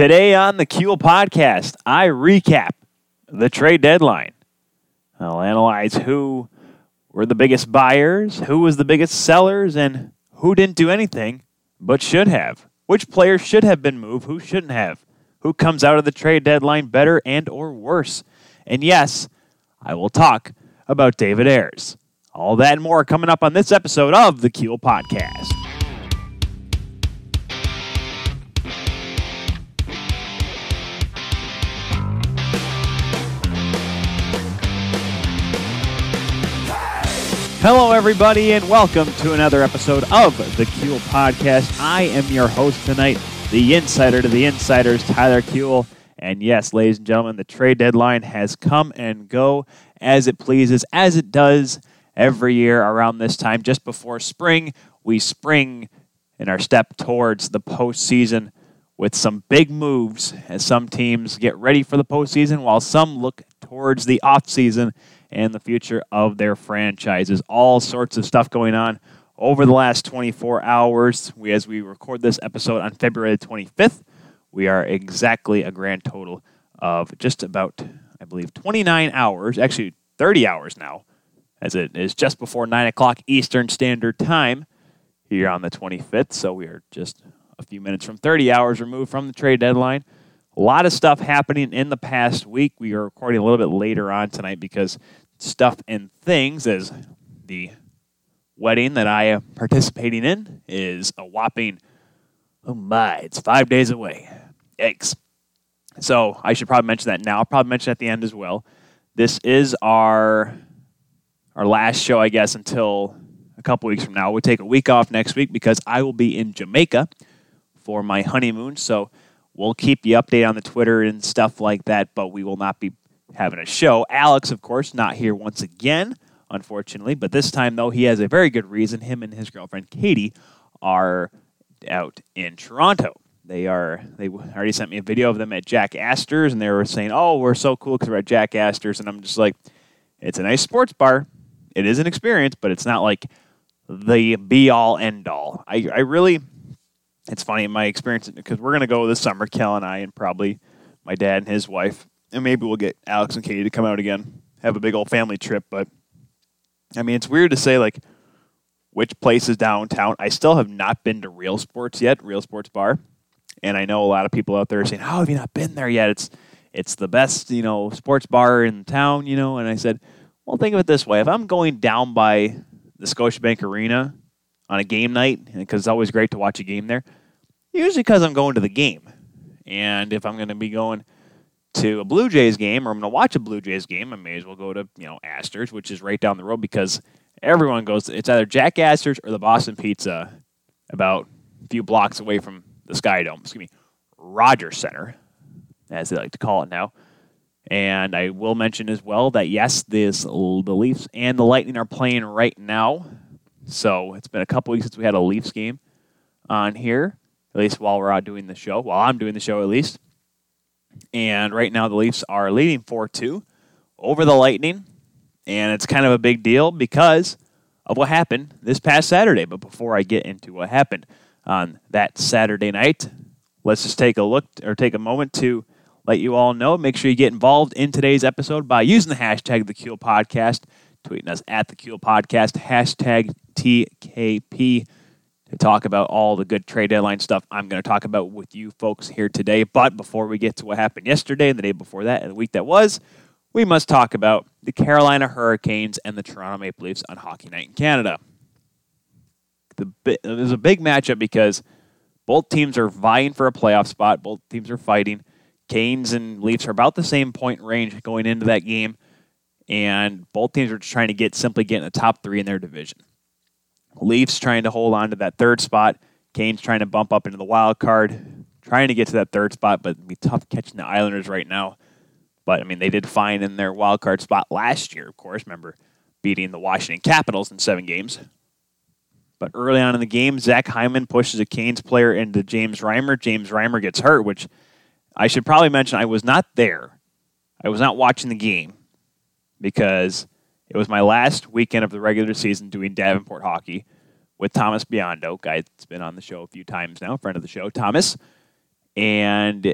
Today on the Kuehl podcast, I recap the trade deadline. I'll analyze who were the biggest buyers, who was the biggest sellers, and who didn't do anything but should have. Which players should have been moved, who shouldn't have. Who comes out of the trade deadline better and or worse. And yes, I will talk about David Ayres. All that and more coming up on this episode of the Kuehl Podcast. Hello, everybody, and welcome to another episode of the Kuehl Podcast. I am your host tonight, the insider to the insiders, Tyler Kuehl. And yes, ladies and gentlemen, the trade deadline has come and go as it pleases, as it does every year around this time, just before spring. We spring in our step towards the postseason with some big moves as some teams get ready for the postseason, while some look towards the offseason and the future of their franchises. All sorts of stuff going on over the last 24 hours. We, as we record this episode on February 25th, we are exactly a grand total of just about, I believe, 29 hours, actually 30 hours now, as it is just before 9 o'clock Eastern Standard Time here on the 25th. So we are just a few minutes from 30 hours removed from the trade deadline. A lot of stuff happening in the past week. We are recording a little bit later on tonight because stuff and things as the wedding that I am participating in is a whopping, oh my, it's five days away. Yikes. So I should probably mention that now. I'll probably mention at the end as well. This is our our last show, I guess, until a couple weeks from now. We'll take a week off next week because I will be in Jamaica for my honeymoon. So we'll keep you updated on the Twitter and stuff like that, but we will not be having a show. Alex, of course, not here once again, unfortunately, but this time, though, he has a very good reason. Him and his girlfriend, Katie, are out in Toronto. They are. They already sent me a video of them at Jack Astor's, and they were saying, "Oh, we're so cool because we're at Jack Astor's." And I'm just like, "It's a nice sports bar. It is an experience, but it's not like the be all end all." I, I really, it's funny in my experience because we're gonna go this summer, Kel and I, and probably my dad and his wife and maybe we'll get Alex and Katie to come out again, have a big old family trip. But I mean, it's weird to say like which place is downtown. I still have not been to Real Sports yet, Real Sports Bar, and I know a lot of people out there are saying, "How have you not been there yet?" It's it's the best you know sports bar in town, you know. And I said, well, think of it this way: if I'm going down by the Scotiabank Arena on a game night, because it's always great to watch a game there, usually because I'm going to the game, and if I'm going to be going to a Blue Jays game or I'm going to watch a Blue Jays game, I may as well go to, you know, Astor's, which is right down the road because everyone goes, it's either Jack Astor's or the Boston Pizza about a few blocks away from the Sky Dome. Excuse me, Rogers Center, as they like to call it now. And I will mention as well that yes, this the Leafs and the Lightning are playing right now. So it's been a couple weeks since we had a Leafs game on here, at least while we're out doing the show, while I'm doing the show at least. And right now, the Leafs are leading 4 2 over the Lightning. And it's kind of a big deal because of what happened this past Saturday. But before I get into what happened on that Saturday night, let's just take a look or take a moment to let you all know. Make sure you get involved in today's episode by using the hashtag the Podcast, tweeting us at the Podcast, hashtag TKP to talk about all the good trade deadline stuff I'm going to talk about with you folks here today. But before we get to what happened yesterday and the day before that and the week that was, we must talk about the Carolina Hurricanes and the Toronto Maple Leafs on Hockey Night in Canada. The, it was a big matchup because both teams are vying for a playoff spot. Both teams are fighting. Canes and Leafs are about the same point range going into that game, and both teams are just trying to get simply get in the top three in their division. Leafs trying to hold on to that third spot. Canes trying to bump up into the wild card, trying to get to that third spot, but it'd be tough catching the Islanders right now. But I mean, they did fine in their wild card spot last year, of course. Remember beating the Washington Capitals in seven games. But early on in the game, Zach Hyman pushes a Canes player into James Reimer. James Reimer gets hurt, which I should probably mention I was not there. I was not watching the game because it was my last weekend of the regular season doing Davenport hockey with Thomas Biondo, guy that's been on the show a few times now, friend of the show, Thomas. and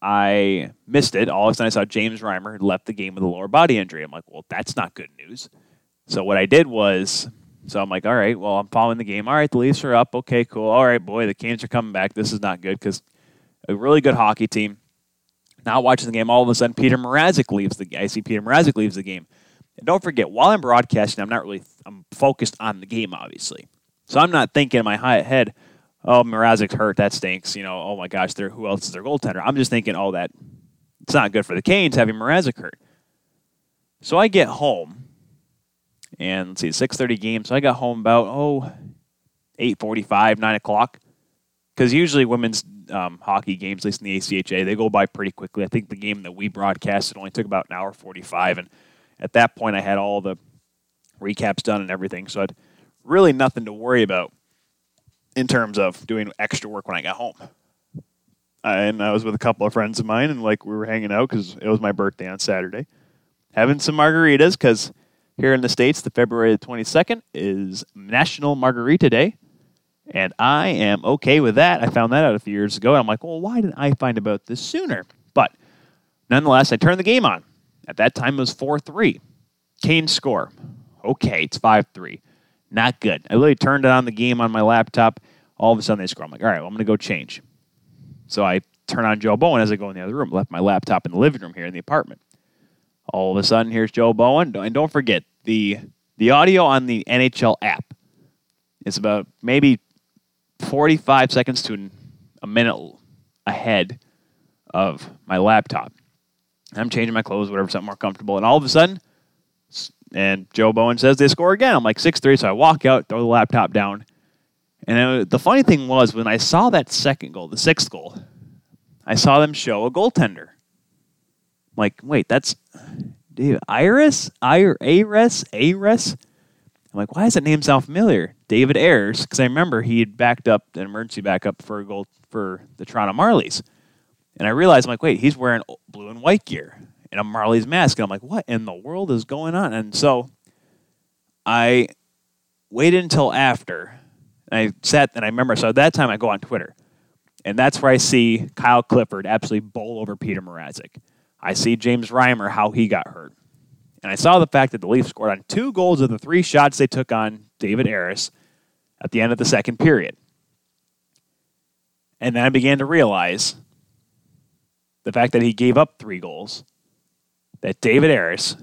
I missed it. All of a sudden, I saw James Reimer left the game with a lower body injury. I'm like, well, that's not good news. So what I did was, so I'm like, all right, well, I'm following the game. All right, the Leafs are up. Okay, cool. All right, boy, the Canes are coming back. This is not good because a really good hockey team. Now watching the game, all of a sudden, Peter Mrazek leaves the. I see Peter Mrazek leaves the game. And don't forget, while I'm broadcasting, I'm not really. I'm focused on the game, obviously. So I'm not thinking in my head, oh, Mrazek's hurt. That stinks. You know, oh my gosh, they're, who else is their goaltender? I'm just thinking, oh, that it's not good for the Canes having Mrazek hurt. So I get home, and let's see, 6:30 game. So I got home about oh, 8:45, 9 o'clock, because usually women's um, hockey games, at least in the ACHA, they go by pretty quickly. I think the game that we broadcasted only took about an hour 45, and at that point, I had all the recaps done and everything, so I'd really nothing to worry about in terms of doing extra work when I got home. And I was with a couple of friends of mine, and like we were hanging out because it was my birthday on Saturday, having some margaritas because here in the states, the February twenty second is National Margarita Day, and I am okay with that. I found that out a few years ago, and I'm like, well, why didn't I find about this sooner? But nonetheless, I turned the game on. At that time, it was four three. Kane score. Okay, it's five three. Not good. I literally turned on the game on my laptop. All of a sudden they score. I'm like, all right, well, I'm going to go change. So I turn on Joe Bowen as I go in the other room. Left my laptop in the living room here in the apartment. All of a sudden, here's Joe Bowen. And don't forget, the, the audio on the NHL app is about maybe 45 seconds to a minute ahead of my laptop. I'm changing my clothes, whatever, something more comfortable. And all of a sudden, and Joe Bowen says they score again. I'm like 6 3. So I walk out, throw the laptop down. And it, the funny thing was, when I saw that second goal, the sixth goal, I saw them show a goaltender. I'm like, wait, that's David Iris? Aris? Aris? I'm like, why does that name sound familiar? David Ayres, because I remember he had backed up an emergency backup for a goal for the Toronto Marlies. And I realized, I'm like, wait, he's wearing blue and white gear in a Marlies mask. And I'm like, what in the world is going on? And so I waited until after. And I sat and I remember, so at that time I go on Twitter. And that's where I see Kyle Clifford absolutely bowl over Peter Mrazek. I see James Reimer, how he got hurt. And I saw the fact that the Leafs scored on two goals of the three shots they took on David Ayres at the end of the second period. And then I began to realize the fact that he gave up three goals that David Ayres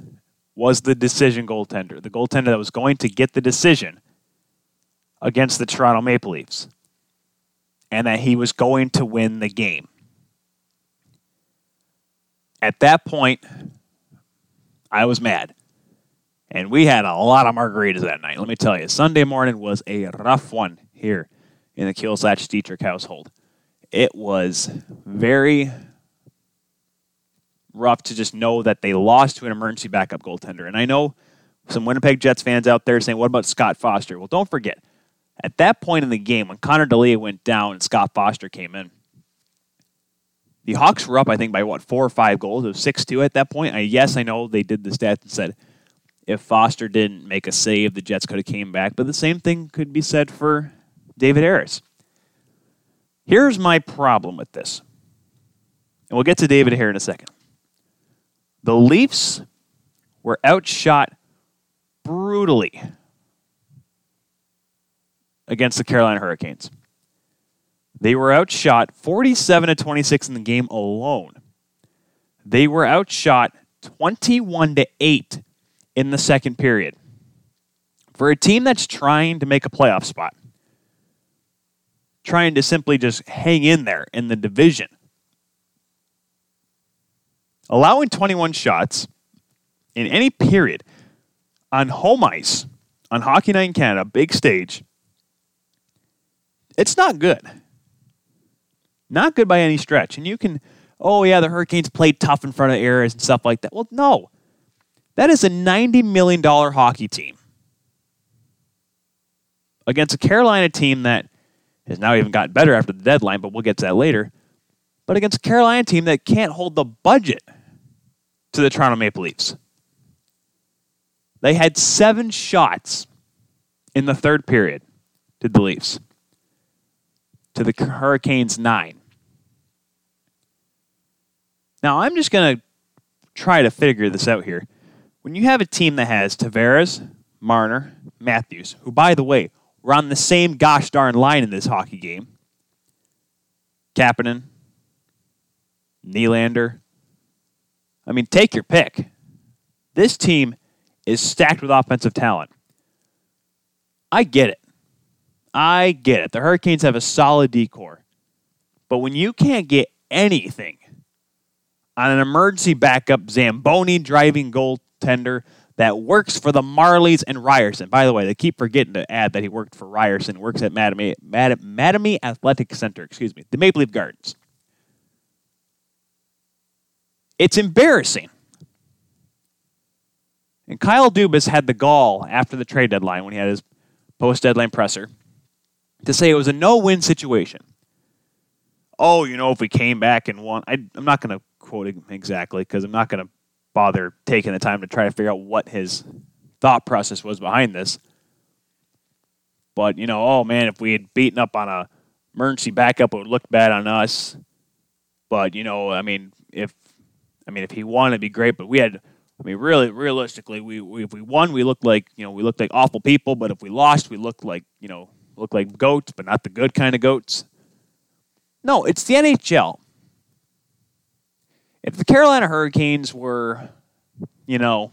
was the decision goaltender, the goaltender that was going to get the decision against the Toronto Maple Leafs, and that he was going to win the game. At that point, I was mad. And we had a lot of margaritas that night. Let me tell you, Sunday morning was a rough one here in the Keelsatch Dietrich household. It was very rough to just know that they lost to an emergency backup goaltender. And I know some Winnipeg Jets fans out there saying, what about Scott Foster? Well, don't forget, at that point in the game, when Connor Delia went down and Scott Foster came in, the Hawks were up, I think, by what, four or five goals. It was 6 2 at that point. I, yes, I know they did the stats and said if Foster didn't make a save, the Jets could have came back. But the same thing could be said for David Harris. Here's my problem with this. And we'll get to David here in a second. The Leafs were outshot brutally against the Carolina Hurricanes. They were outshot 47 to 26 in the game alone. They were outshot 21 to 8 in the second period. For a team that's trying to make a playoff spot, trying to simply just hang in there in the division, allowing 21 shots in any period on home ice on Hockey Night in Canada, big stage, it's not good. Not good by any stretch. And you can, oh yeah, the Hurricanes played tough in front of Ayres and stuff like that. Well, no. That is a $90 million hockey team against a Carolina team that has now even gotten better after the deadline, but we'll get to that later. But against a Carolina team that can't hold the budget to the Toronto Maple Leafs. They had seven shots in the third period to the Leafs, to the Hurricanes nine. Now, I'm just going to try to figure this out here. When you have a team that has Tavares, Marner, Matthews, who, by the way, were on the same gosh darn line in this hockey game, Kapanen, Nylander, I mean, take your pick. This team is stacked with offensive talent. I get it. I get it. The Hurricanes have a solid D core. But when you can't get anything on an emergency backup Zamboni driving goaltender that works for the Marlies and Ryerson. By the way, they keep forgetting to add that he worked for Ryerson, works at Mattamy, Mattamy Athletic Center, excuse me, the Maple Leaf Gardens. It's embarrassing. And Kyle Dubas had the gall after the trade deadline when he had his post deadline presser to say it was a no win situation. Oh, you know, if we came back and won, I, am not going to quote him exactly because I'm not going to bother taking the time to try to figure out what his thought process was behind this. But, you know, oh man, if we had beaten up on a emergency backup, it would look bad on us. But, you know, I mean, if I mean, if he won, it'd be great. But we had, I mean, really, realistically, we, we if we won, we looked like you know we looked like awful people. But if we lost, we looked like you know looked like goats, but not the good kind of goats. No, it's the NHL. If the Carolina Hurricanes were, you know,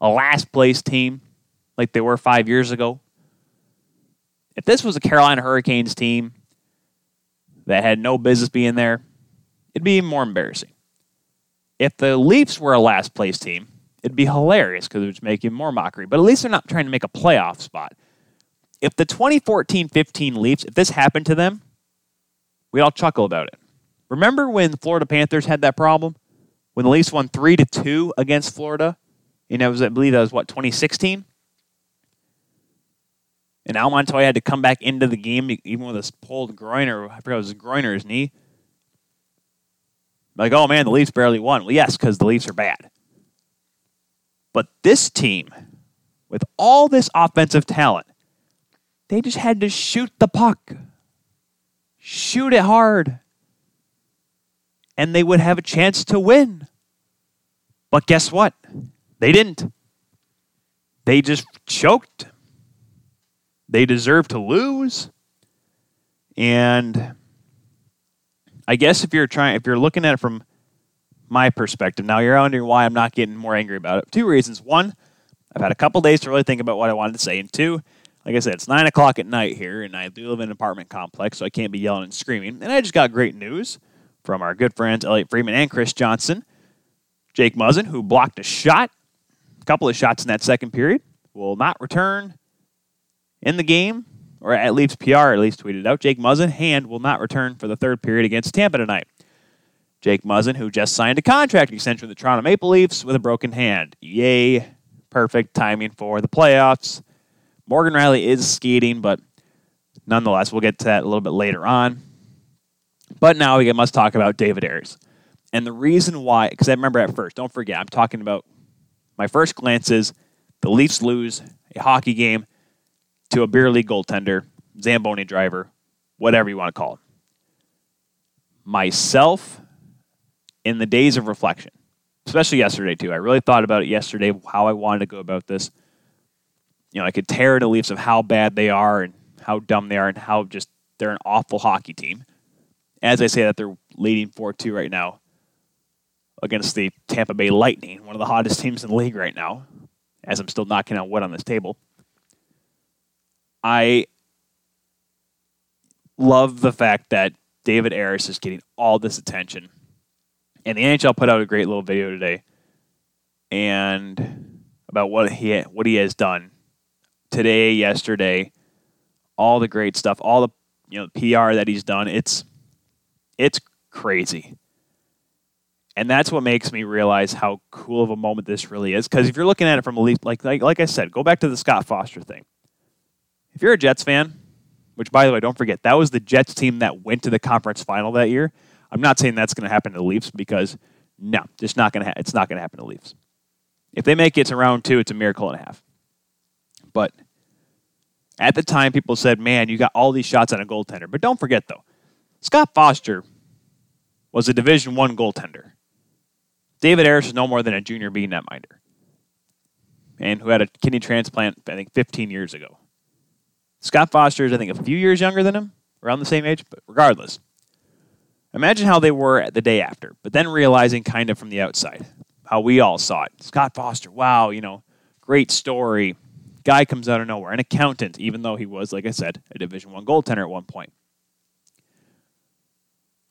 a last place team like they were five years ago, if this was a Carolina Hurricanes team that had no business being there, it'd be even more embarrassing. If the Leafs were a last place team, it'd be hilarious because it would make you more mockery. But at least they're not trying to make a playoff spot. If the 2014 15 Leafs, if this happened to them, we'd all chuckle about it. Remember when Florida Panthers had that problem? When the Leafs won 3 to 2 against Florida? And it was, I believe that was what, 2016? And Al Montoya had to come back into the game even with a pulled groin or I forgot it was his groin or his knee. Like, oh man, the Leafs barely won. Well, yes, because the Leafs are bad. But this team, with all this offensive talent, they just had to shoot the puck, shoot it hard, and they would have a chance to win. But guess what? They didn't. They just choked. They deserve to lose. And I guess if you're trying, if you're looking at it from my perspective, now you're wondering why I'm not getting more angry about it. Two reasons. One, I've had a couple days to really think about what I wanted to say, and two, like I said, it's nine o'clock at night here, and I do live in an apartment complex, so I can't be yelling and screaming. And I just got great news from our good friends Elliotte Friedman and Chris Johnston. Jake Muzzin, who blocked a shot, a couple of shots in that second period, will not return in the game or at least PR at least tweeted out, Jake Muzzin hand will not return for the third period against Tampa tonight. Jake Muzzin, who just signed a contract extension with the Toronto Maple Leafs with a broken hand. Yay. Perfect timing for the playoffs. Morgan Rielly is skating, but nonetheless, we'll get to that a little bit later on. But now we must talk about David Ayres. And the reason why, because I remember at first, don't forget, I'm talking about my first glances. The Leafs lose a hockey game to a beer league goaltender, Zamboni driver, whatever you want to call him. Myself, in the days of reflection, especially yesterday too, I really thought about it yesterday, how I wanted to go about this. You know, I could tear the Leafs of how bad they are and how dumb they are and how just they're an awful hockey team. As I say that they're leading 4 2 right now against the Tampa Bay Lightning, one of the hottest teams in the league right now, as I'm still knocking on wood on this table. I love the fact that David Ayres is getting all this attention. And the NHL put out a great little video today and about what he what he has done today, yesterday, all the great stuff, all the you know PR that he's done. It's it's crazy. And that's what makes me realize how cool of a moment this really is. Because if you're looking at it from a least, like, like like I said, go back to the Scott Foster thing. If you're a Jets fan, which by the way, don't forget, that was the Jets team that went to the conference final that year. I'm not saying that's going to happen to the Leafs because no, just not going to. Ha- it's not going to happen to the Leafs. If they make it to round two, it's a miracle and a half. But at the time, people said, "Man, you got all these shots on a goaltender." But don't forget, though, Scott Foster was a Division One goaltender. David Ayres is no more than a junior B netminder and who had a kidney transplant, I think, 15 years ago. Scott Foster is, I think, a few years younger than him, around the same age, but regardless. Imagine how they were the day after, but then realizing kind of from the outside how we all saw it. Scott Foster, wow, you know, great story. Guy comes out of nowhere, an accountant, even though he was, like I said, a Division One goaltender at one point.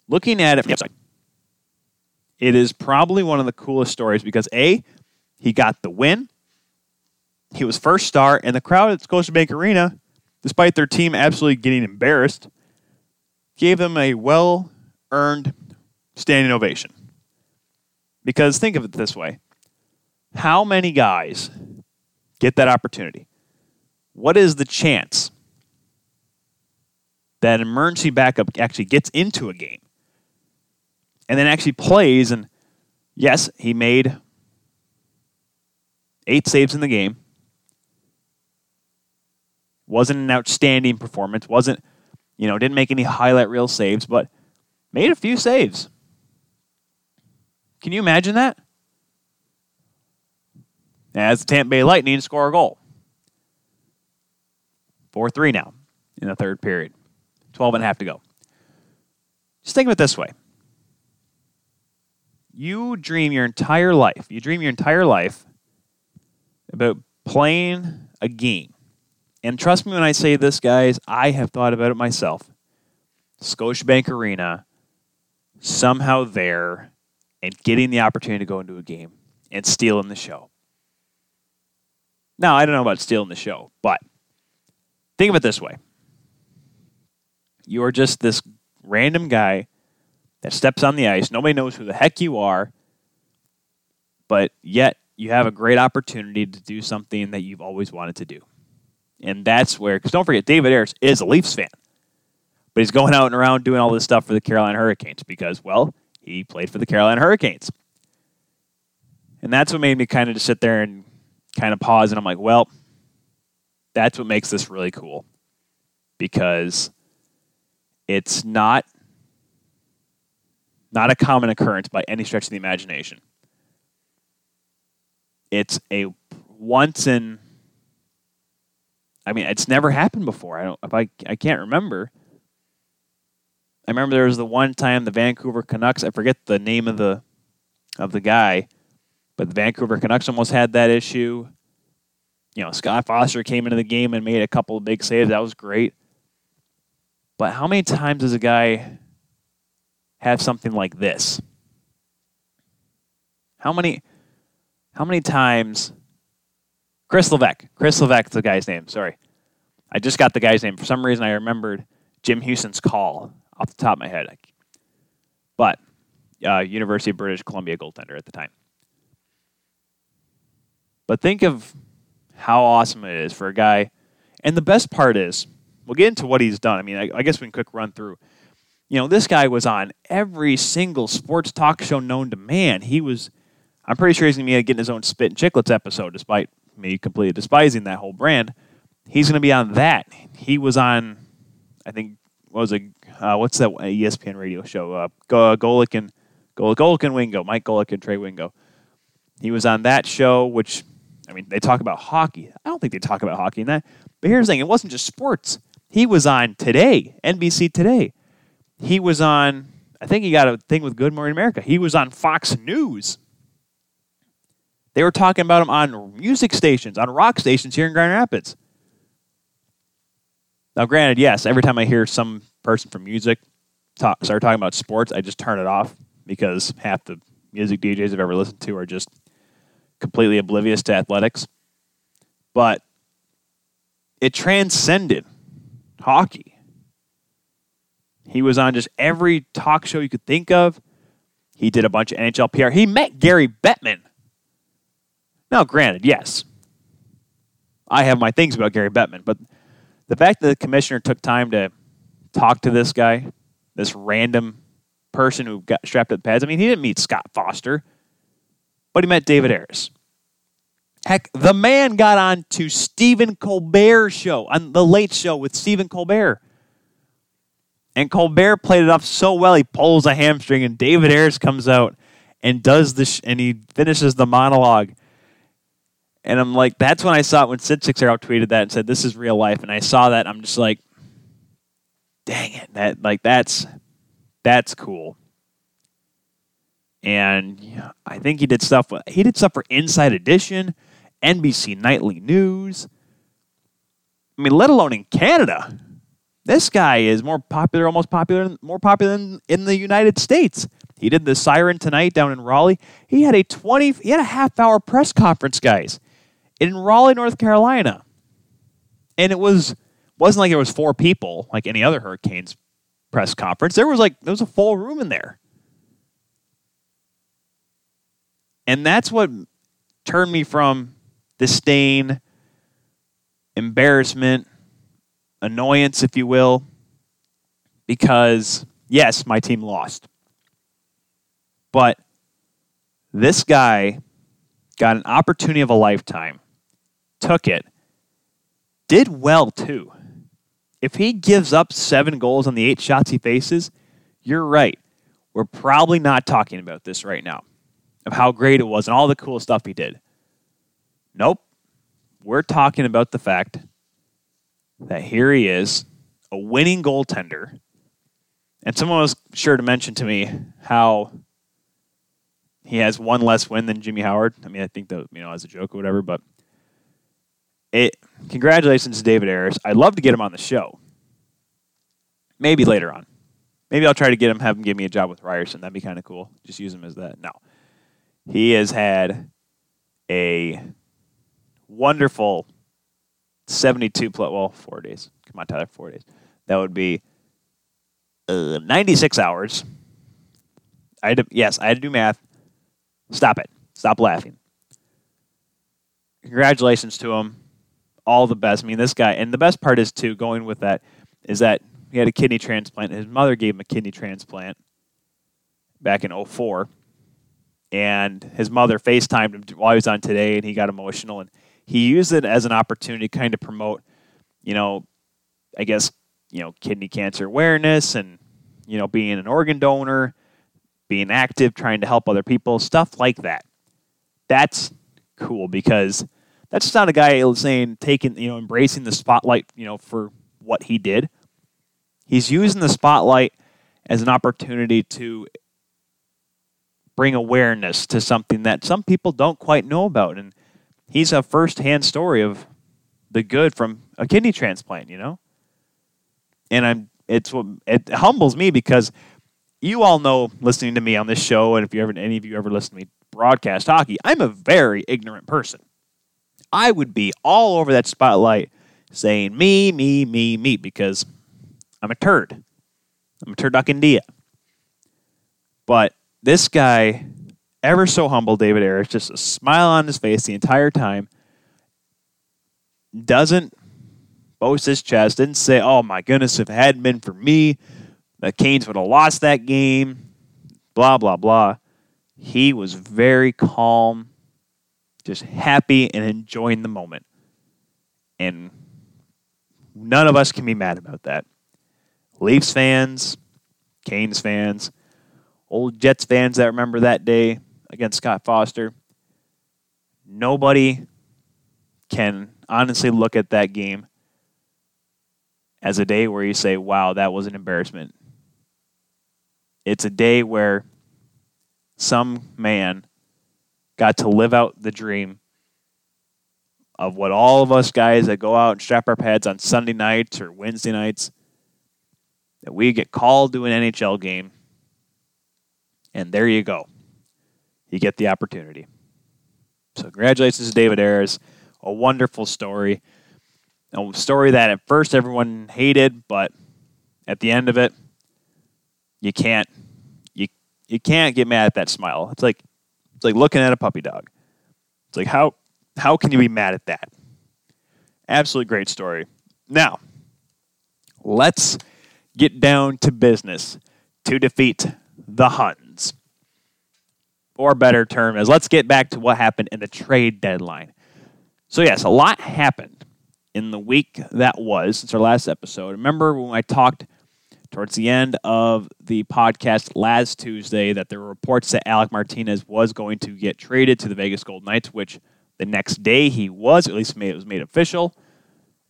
Looking at it from the outside, it is probably one of the coolest stories because A, he got the win. He was first star, and the crowd at Scotiabank Arena, despite their team absolutely getting embarrassed, gave them a well earned standing ovation. Because think of it this way how many guys get that opportunity? What is the chance that an emergency backup actually gets into a game and then actually plays? And yes, he made eight saves in the game. Wasn't an outstanding performance. Wasn't, you know, didn't make any highlight reel saves, but made a few saves. Can you imagine that? As the Tampa Bay Lightning score a goal. 4 3 now in the third period. 12 and a half to go. Just think of it this way you dream your entire life, you dream your entire life about playing a game. And trust me when I say this, guys, I have thought about it myself. Scotiabank Arena, somehow there, and getting the opportunity to go into a game and stealing the show. Now, I don't know about stealing the show, but think of it this way you are just this random guy that steps on the ice. Nobody knows who the heck you are, but yet you have a great opportunity to do something that you've always wanted to do. And that's where, because don't forget, David Ayres is a Leafs fan, but he's going out and around doing all this stuff for the Carolina Hurricanes because, well, he played for the Carolina Hurricanes. And that's what made me kind of just sit there and kind of pause. And I'm like, well, that's what makes this really cool because it's not not a common occurrence by any stretch of the imagination. It's a once in I mean, it's never happened before. I don't if I I can't remember. I remember there was the one time the Vancouver Canucks, I forget the name of the of the guy, but the Vancouver Canucks almost had that issue. You know, Scott Foster came into the game and made a couple of big saves. That was great. But how many times does a guy have something like this? How many how many times Chris Levesque. Chris Levesque is the guy's name. Sorry. I just got the guy's name. For some reason I remembered Jim Hughson's call off the top of my head. But uh, University of British Columbia goaltender at the time. But think of how awesome it is for a guy. And the best part is, we'll get into what he's done. I mean, I, I guess we can quick run through. You know, this guy was on every single sports talk show known to man. He was, I'm pretty sure he's going to be getting his own Spit and Chicklets episode, despite me completely despising that whole brand. He's going to be on that. He was on, I think, what was it? Uh, what's that ESPN radio show? Uh, Golic and Golic and Wingo, Mike Golic and Trey Wingo. He was on that show, which I mean, they talk about hockey. I don't think they talk about hockey in that. But here's the thing: it wasn't just sports. He was on Today, NBC Today. He was on. I think he got a thing with Good Morning America. He was on Fox News. They were talking about him on music stations, on rock stations here in Grand Rapids. Now, granted, yes, every time I hear some person from music talk, start talking about sports, I just turn it off because half the music DJs I've ever listened to are just completely oblivious to athletics. But it transcended hockey. He was on just every talk show you could think of. He did a bunch of NHL PR. He met Gary Bettman. Now, granted, yes, I have my things about Gary Bettman, but the fact that the commissioner took time to talk to this guy, this random person who got strapped to the pads, I mean, he didn't meet Scott Foster, but he met David Ayres. Heck, the man got on to Stephen Colbert's show, on the late show with Stephen Colbert. And Colbert played it off so well, he pulls a hamstring, and David Ayres comes out and does this, and he finishes the monologue. And I'm like, that's when I saw it when Sid Seixeiro tweeted that and said, "This is real life." And I saw that, I'm just like, dang it, that like that's that's cool. And I think he did stuff. He did stuff for Inside Edition, NBC Nightly News. I mean, let alone in Canada. This guy is more popular, almost popular, more popular than in the United States. He did the Siren tonight down in Raleigh. He had a 20, he had a half hour press conference, guys, in Raleigh, North Carolina. And it was, wasn't like there was four people like any other Hurricanes press conference. There was like, there was a full room in there. And that's what turned me from disdain, embarrassment, annoyance, if you will, because yes, my team lost. But this guy got an opportunity of a lifetime, took it, did well too. If he gives up seven goals on the eight shots he faces, you're right. We're probably not talking about this right now of how great it was and all the cool stuff he did. Nope. We're talking about the fact that here he is, a winning goaltender. And someone was sure to mention to me how he has one less win than Jimmy Howard. I mean, I think that, you know, as a joke or whatever, but it congratulations to David Ayres. I'd love to get him on the show. Maybe later on. Maybe I'll try to get him, have him give me a job with Ryerson. That'd be kind of cool. Just use him as that. No. He has had a wonderful 72 plus, well, four days. Come on, Tyler, four days. That would be uh, 96 hours. I had to, yes, I had to do math. Stop it. Stop laughing. Congratulations to him. All the best. I mean, this guy, and the best part is, too, going with that, is that he had a kidney transplant. His mother gave him a kidney transplant back in 04 and his mother FaceTimed him while he was on today, and he got emotional, and he used it as an opportunity to kind of promote, you know, I guess you know kidney cancer awareness and you know being an organ donor, being active, trying to help other people, stuff like that. That's cool because that's just not a guy saying taking you know embracing the spotlight you know for what he did. He's using the spotlight as an opportunity to bring awareness to something that some people don't quite know about. And he's a first-hand story of the good from a kidney transplant, you know? And I'm it's what it humbles me because you all know listening to me on this show, and if you ever any of you ever listen to me broadcast hockey, I'm a very ignorant person. I would be all over that spotlight saying me, me, me, me, because I'm a turd. I'm a turduckendia. But this guy, ever so humble, David Ayres, just a smile on his face the entire time, doesn't boast his chest, didn't say, oh my goodness, if it hadn't been for me, the Canes would have lost that game, blah, blah, blah. He was very calm, just happy and enjoying the moment. And none of us can be mad about that. Leafs fans, Canes fans, old Jets fans that remember that day against Scott Foster, nobody can honestly look at that game as a day where you say, wow, that was an embarrassment. It's a day where some man got to live out the dream of what all of us guys that go out and strap our pads on Sunday nights or Wednesday nights that we get called to an NHL game and there you go. You get the opportunity. So, congratulations to David Ayres. A wonderful story. A story that at first everyone hated, but at the end of it, you can't you you can't get mad at that smile. It's like it's like looking at a puppy dog. It's like how how can you be mad at that? Absolutely great story. Now, let's get down to business to defeat the Huns. Or better term is let's get back to what happened in the trade deadline. So, yes, a lot happened in the week that was since our last episode. Remember when I talked towards the end of the podcast last Tuesday that there were reports that Alec Martinez was going to get traded to the Vegas Golden Knights, which the next day he was, at least it was made official.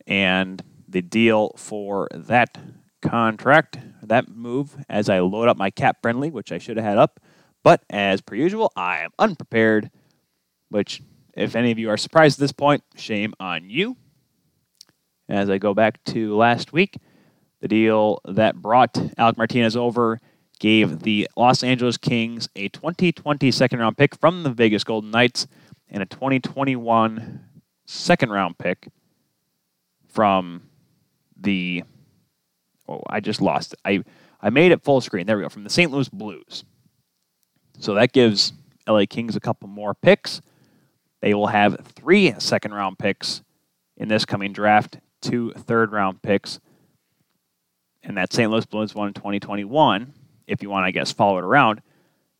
And the deal for that contract, that move, as I load up my cap friendly, which I should have had up. But as per usual, I am unprepared, which, if any of you are surprised at this point, shame on you. As I go back to last week, the deal that brought Alec Martinez over gave the Los Angeles Kings a 2020 second round pick from the Vegas Golden Knights and a 2021 second round pick from the oh I just lost it. I I made it full screen. There we go. From the St. Louis Blues. So that gives LA Kings a couple more picks. They will have three second round picks in this coming draft, two third round picks. And that St. Louis Blues one in 2021, if you want, I guess, follow it around,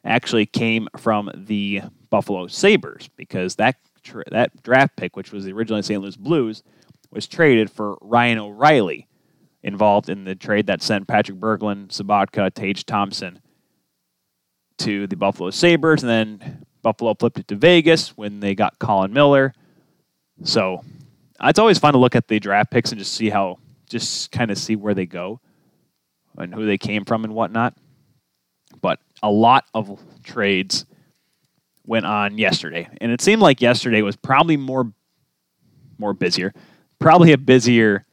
actually came from the Buffalo Sabres because that tra- that draft pick, which was the original St. Louis Blues, was traded for Ryan O'Reilly, involved in the trade that sent Patrik Berglund, Sobotka, Tage Thompson to the Buffalo Sabres, and then Buffalo flipped it to Vegas when they got Colin Miller. So it's always fun to look at the draft picks and just see how, just kind of see where they go and who they came from and whatnot. But a lot of trades went on yesterday, and it seemed like yesterday was probably more more busier, probably a busier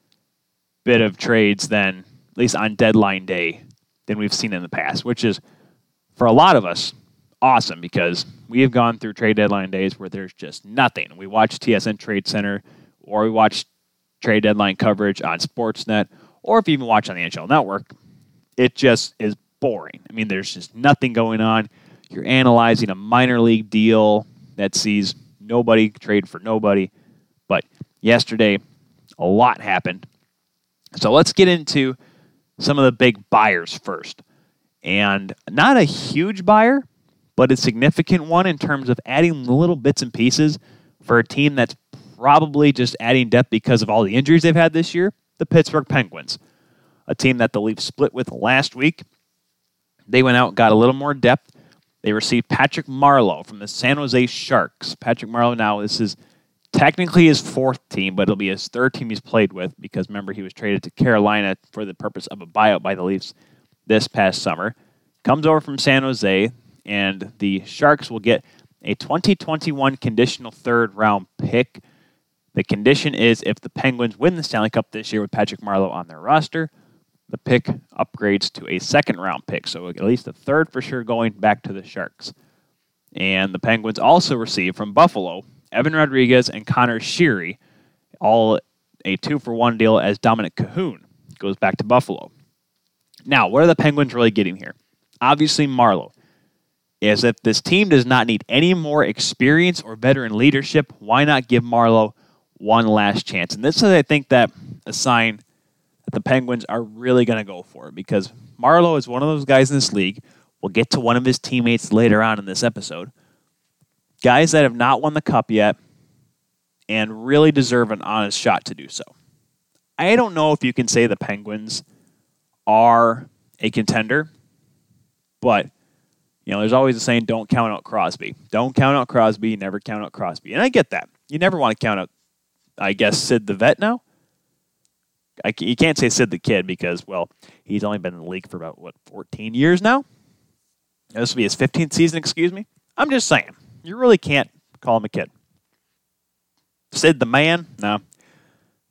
bit of trades than at least on deadline day than we've seen in the past, which is for a lot of us awesome because we have gone through trade deadline days where there's just nothing. We watch TSN Trade Center or we watch trade deadline coverage on Sportsnet or if you even watch on the NHL Network, it just is boring. I mean, there's just nothing going on. You're analyzing a minor league deal that sees nobody trade for nobody. But yesterday, a lot happened. So let's get into some of the big buyers first and not a huge buyer, but a significant one in terms of adding little bits and pieces for a team that's probably just adding depth because of all the injuries they've had this year the Pittsburgh Penguins, a team that the Leafs split with last week. They went out, got a little more depth. They received Patrick Marleau from the San Jose Sharks. Patrick Marleau now, this is technically his fourth team, but it'll be his third team he's played with because remember, he was traded to Carolina for the purpose of a buyout by the Leafs this past summer. Comes over from San Jose, and the Sharks will get a 2021 conditional third round pick. The condition is if the Penguins win the Stanley Cup this year with Patrick Marleau on their roster, the pick upgrades to a second round pick. So at least a third for sure going back to the Sharks. And the Penguins also receive from Buffalo Evan Rodrigues and Conor Sheary, all a two for one deal as Dominik Kahun goes back to Buffalo. Now, what are the Penguins really getting here? Obviously, Marleau. Is if this team does not need any more experience or veteran leadership, why not give Marleau one last chance? And this is, I think, that a sign that the Penguins are really going to go for because Marleau is one of those guys in this league. We'll get to one of his teammates later on in this episode. Guys that have not won the cup yet and really deserve an honest shot to do so. I don't know if you can say the Penguins are a contender, but you know, there's always a saying, "Don't count out Crosby. Don't count out Crosby. Never count out Crosby." And I get that. You never want to count out, I guess, Sid the vet now. I, you can't say Sid the kid because, well, he's only been in the league for about what 14 years now. This will be his 15th season. Excuse me. I'm just saying, you really can't call him a kid. Sid the man, no,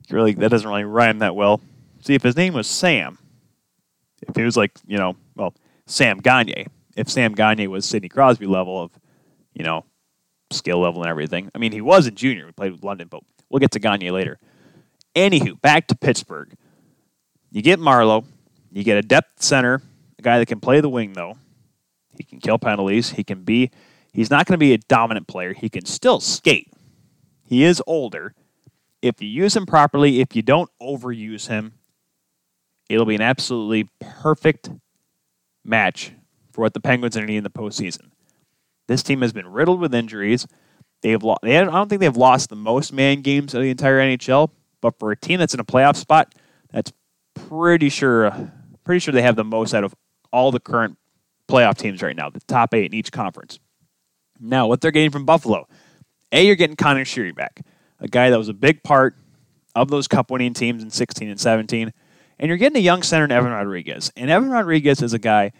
really that doesn't really rhyme that well. See, if his name was Sam, if he was like, you know, well, Sam Gagner, if Sam Gagner was Sidney Crosby level of, you know, skill level and everything. I mean, he was a junior. We played with London, but we'll get to Gagner later. Anywho, back to Pittsburgh. You get Marleau. You get a depth center, a guy that can play the wing, though. He can kill penalties. He can be, he's not going to be a dominant player. He can still skate. He is older. If you use him properly, if you don't overuse him, It'll be an absolutely perfect match for what the Penguins are needing in the postseason. This team has been riddled with injuries. They have lost, they I don't think they've lost the most man games of the entire NHL, but for a team that's in a playoff spot, that's pretty sure pretty sure they have the most out of all the current playoff teams right now, the top eight in each conference. Now, what they're getting from Buffalo, A, you're getting Conor Sheary back, a guy that was a big part of those cup winning teams in 16 and 17. And you're getting a young center in Evan Rodrigues. And Evan Rodrigues is a guy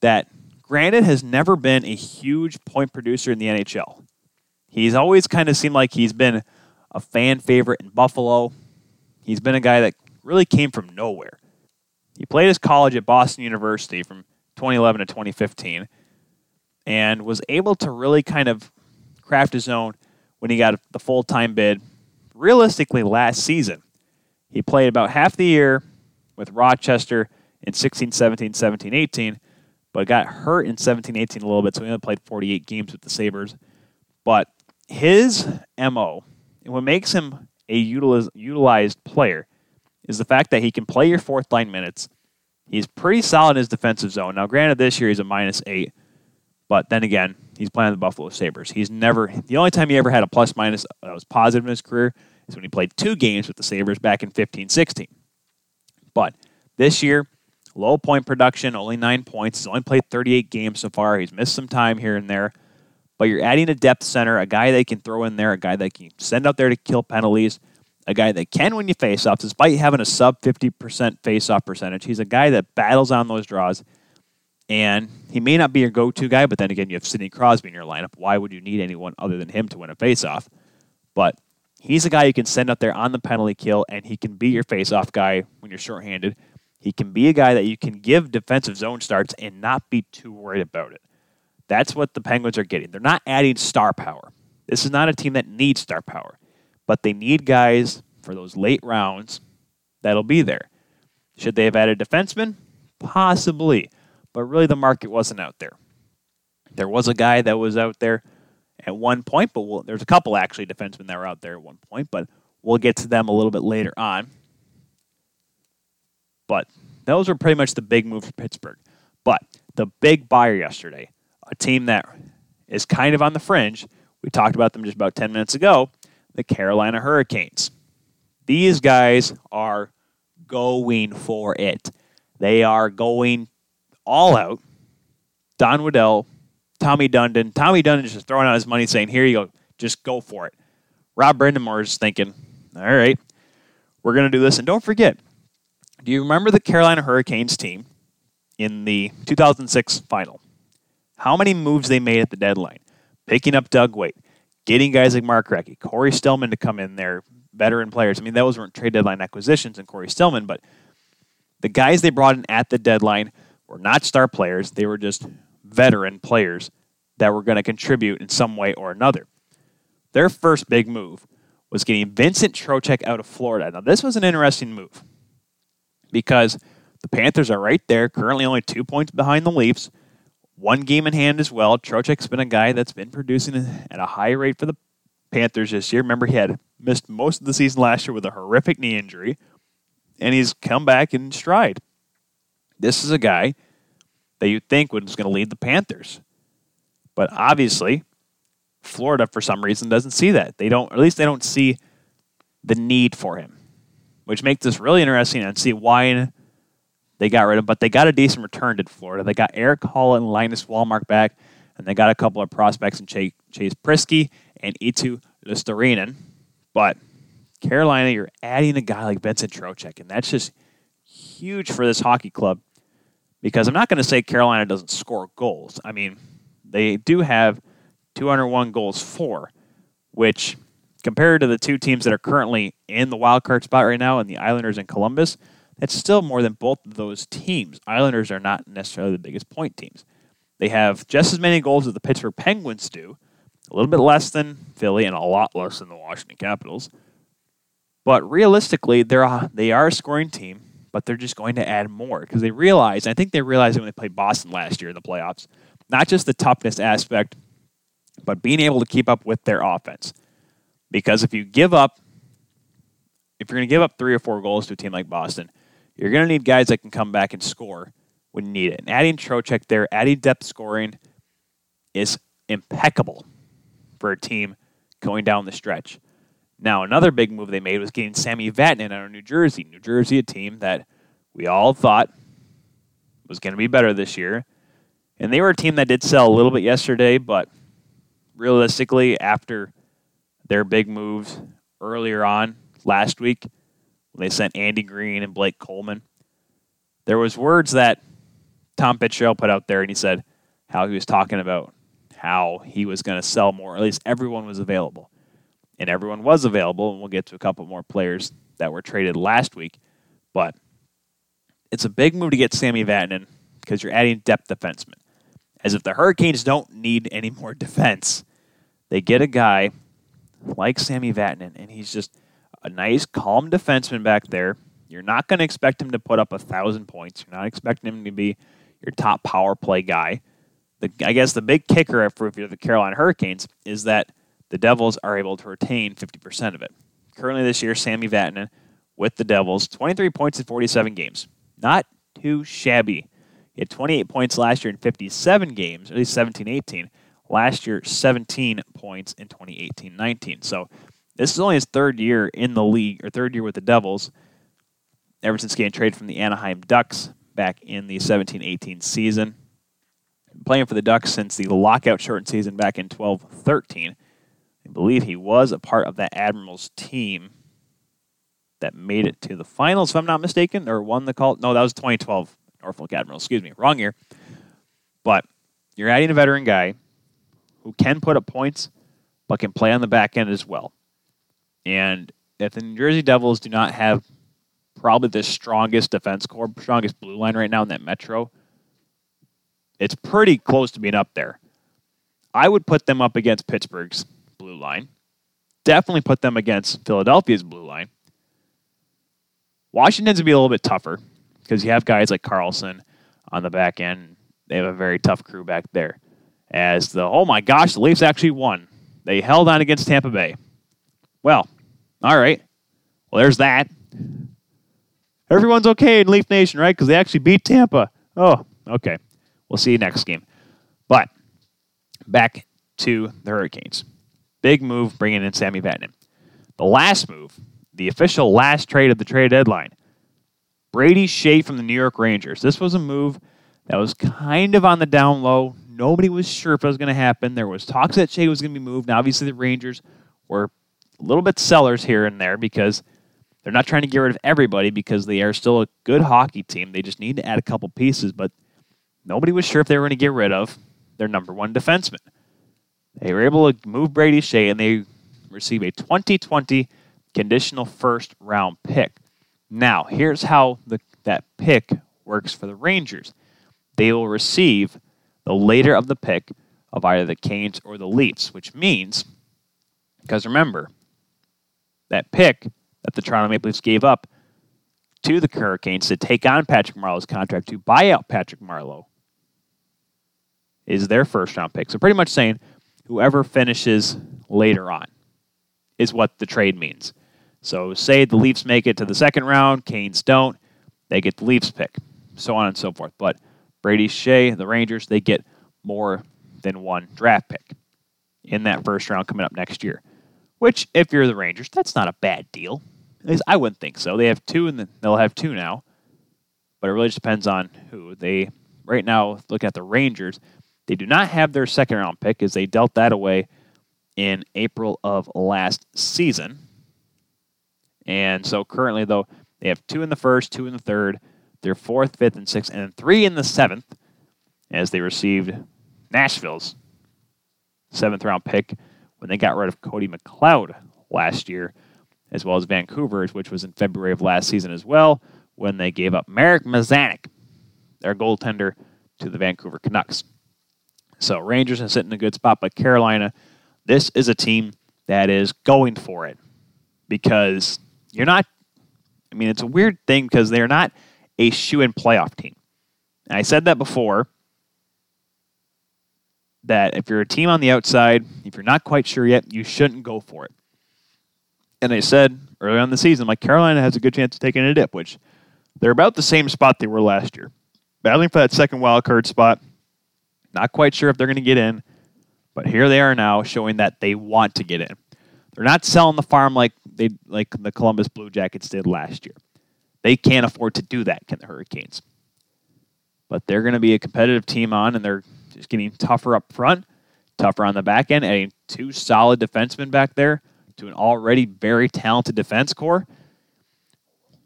that, granted, has never been a huge point producer in the NHL. He's always kind of seemed like he's been a fan favorite in Buffalo. He's been a guy that really came from nowhere. He played his college at Boston University from 2011 to 2015 and was able to really kind of craft his own when he got the full time bid. Realistically, last season, he played about half the year with Rochester in 16 17, 17 18, but got hurt in 17 18 a little bit, so he only played 48 games with the Sabres. But his MO, what makes him a utilized player, is the fact that he can play your fourth line minutes. He's pretty solid in his defensive zone. Now, granted, this year he's a minus eight, but then again, he's playing the Buffalo Sabres. He's never, the only time he ever had a plus minus that was positive in his career is when he played two games with the Sabres back in 15 16. But this year, low point production, only nine points. He's only played 38 games so far. He's missed some time here and there. But you're adding a depth center, a guy they can throw in there, a guy that can send out there to kill penalties, a guy that can win you faceoffs, despite having a sub 50% faceoff percentage. He's a guy that battles on those draws. And he may not be your go to guy, but then again, you have Sidney Crosby in your lineup. Why would you need anyone other than him to win a faceoff? But he's a guy you can send out there on the penalty kill, and he can be your faceoff guy when you're shorthanded. He can be a guy that you can give defensive zone starts and not be too worried about it. That's what the Penguins are getting. They're not adding star power. This is not a team that needs star power, but they need guys for those late rounds that'll be there. Should they have added defensemen? Possibly, but really the market wasn't out there. There was a guy that was out there at one point, but we'll, there's a couple actually defensemen that were out there at one point, but we'll get to them a little bit later on. But those were pretty much the big move for Pittsburgh. But the big buyer yesterday a team that is kind of on the fringe. We talked about them just about 10 minutes ago the Carolina Hurricanes. These guys are going for it. They are going all out. Don Waddell, Tommy Dundon. Tommy Dundon is just throwing out his money saying, Here you go, just go for it. Rob Brind'Amour is thinking, All right, we're going to do this. And don't forget, do you remember the Carolina Hurricanes team in the 2006 final? How many moves they made at the deadline, picking up Doug Weight, getting guys like Mark Recchi, Cory Stillman to come in there, veteran players. I mean, those weren't trade deadline acquisitions and Cory Stillman, but the guys they brought in at the deadline were not star players. They were just veteran players that were going to contribute in some way or another. Their first big move was getting Vincent Trocheck out of Florida. Now, this was an interesting move because the Panthers are right there, currently only two points behind the Leafs one game in hand as well. Trocheck's been a guy that's been producing at a high rate for the Panthers this year. Remember, he had missed most of the season last year with a horrific knee injury, and he's come back in stride. This is a guy that you think was going to lead the Panthers. But obviously, Florida, for some reason, doesn't see that. They don't, at least they don't see the need for him, which makes this really interesting and see why they got rid of, but they got a decent return to Florida. They got Erik Haula and Linus Wallmark back, and they got a couple of prospects in Chase, Chase Priskie and Eetu Luostarinen. But Carolina, you're adding a guy like Vincent Trocheck, and that's just huge for this hockey club because I'm not going to say Carolina doesn't score goals. I mean, they do have 201 goals for, which compared to the two teams that are currently in the wild card spot right now, and the Islanders and Columbus – that's still more than both of those teams. Islanders are not necessarily the biggest point teams. They have just as many goals as the Pittsburgh Penguins do, a little bit less than Philly, and a lot less than the Washington Capitals. But realistically, they're a, they are a scoring team, but they're just going to add more because they realize, I think they realized when they played Boston last year in the playoffs, not just the toughness aspect, but being able to keep up with their offense. Because if you give up, if you're going to give up three or four goals to a team like Boston, you're going to need guys that can come back and score when you need it. And adding Trocheck there, adding depth scoring is impeccable for a team going down the stretch. Now, another big move they made was getting Sami Vatanen out of New Jersey. New Jersey, a team that we all thought was going to be better this year. And they were a team that did sell a little bit yesterday, but realistically, after their big moves earlier on last week, when they sent Andy Greene and Blake Coleman, there was words that Tom Fitzgerald put out there, and he said how he was talking about how he was going to sell more. At least everyone was available, and everyone was available. And we'll get to a couple more players that were traded last week, but it's a big move to get Sami Vatanen because you're adding depth defensemen. As if the Hurricanes don't need any more defense, they get a guy like Sami Vatanen, and he's just a nice, calm defenseman back there. You're not going to expect him to put up a thousand points. You're not expecting him to be your top power play guy. The, I guess the big kicker for if you're the Carolina Hurricanes is that the Devils are able to retain 50% of it. Currently this year, Sami Vatanen with the Devils, 23 points in 47 games. Not too shabby. He had 28 points last year in 57 games, at least 17 18. Last year, 17 points in 2018 19. So this is only his third year in the league, or third year with the Devils, ever since getting traded from the Anaheim Ducks back in the 17 18 season. Playing for the Ducks since the lockout shortened season back in 12 13. I believe he was a part of that Admirals team that made it to the finals, if I'm not mistaken, or won the call. No, that was 2012 Norfolk Admirals. Excuse me, wrong year. But you're adding a veteran guy who can put up points, but can play on the back end as well. And if the New Jersey Devils do not have probably the strongest defense core, strongest blue line right now in that Metro, it's pretty close to being up there. I would put them up against Pittsburgh's blue line. Definitely put them against Philadelphia's blue line. Washington's would be a little bit tougher because you have guys like Carlson on the back end. They have a very tough crew back there. As the oh my gosh, the Leafs actually won. They held on against Tampa Bay. Well, all right. Well, there's that. Everyone's okay in Leaf Nation, right? Because they actually beat Tampa. Oh, okay. We'll see you next game. But back to the Hurricanes. Big move bringing in Sami Vatanen. The last move, the official last trade of the trade deadline, Brady Skjei from the New York Rangers. This was a move that was kind of on the down low. Nobody was sure if it was going to happen. There was talks that Skjei was going to be moved. Now, obviously, the Rangers were little bit sellers here and there because they're not trying to get rid of everybody because they are still a good hockey team. They just need to add a couple pieces, but nobody was sure if they were going to get rid of their number one defenseman. They were able to move Brady Skjei and they receive a 2020 conditional first round pick. Now, here's how the, that pick works for the Rangers. They will receive the later of the pick of either the Canes or the Leafs, which means, because remember, that pick that the Toronto Maple Leafs gave up to the Hurricanes to take on Patrick Marleau's contract to buy out Patrick Marleau is their first round pick. So pretty much saying whoever finishes later on is what the trade means. So, say the Leafs make it to the second round, Canes don't, they get the Leafs pick, so on and so forth. But Brady Skjei, the Rangers, they get more than one draft pick in that first round coming up next year. Which, if you're the Rangers, that's not a bad deal. At least I wouldn't think so. They have two, and they'll have two now. But it really just depends on who they. Right now, look at the Rangers. They do not have their second round pick as they dealt that away in April of last season. And so currently, though, they have two in the first, two in the third, their fourth, fifth, and sixth, and three in the seventh as they received Nashville's seventh round pick when they got rid of Cody McLeod last year, as well as Vancouver's, which was in February of last season as well, when they gave up Marek Mazanec, their goaltender, to the Vancouver Canucks. So Rangers are sitting in a good spot, but Carolina, this is a team that is going for it because you're not. I mean, it's a weird thing because they're not a shoe in playoff team. And I said that before that if you're a team on the outside, if you're not quite sure yet, you shouldn't go for it. And I said early on the season, like Carolina has a good chance of taking a dip, which they're about the same spot they were last year, battling for that second wild card spot. Not quite sure if they're going to get in, but here they are now showing that they want to get in. They're not selling the farm like they like the Columbus Blue Jackets did last year. They can't afford to do that, can the Hurricanes? but they're going to be a competitive team on, and they're just getting tougher up front, tougher on the back end, adding two solid defensemen back there to an already very talented defense core.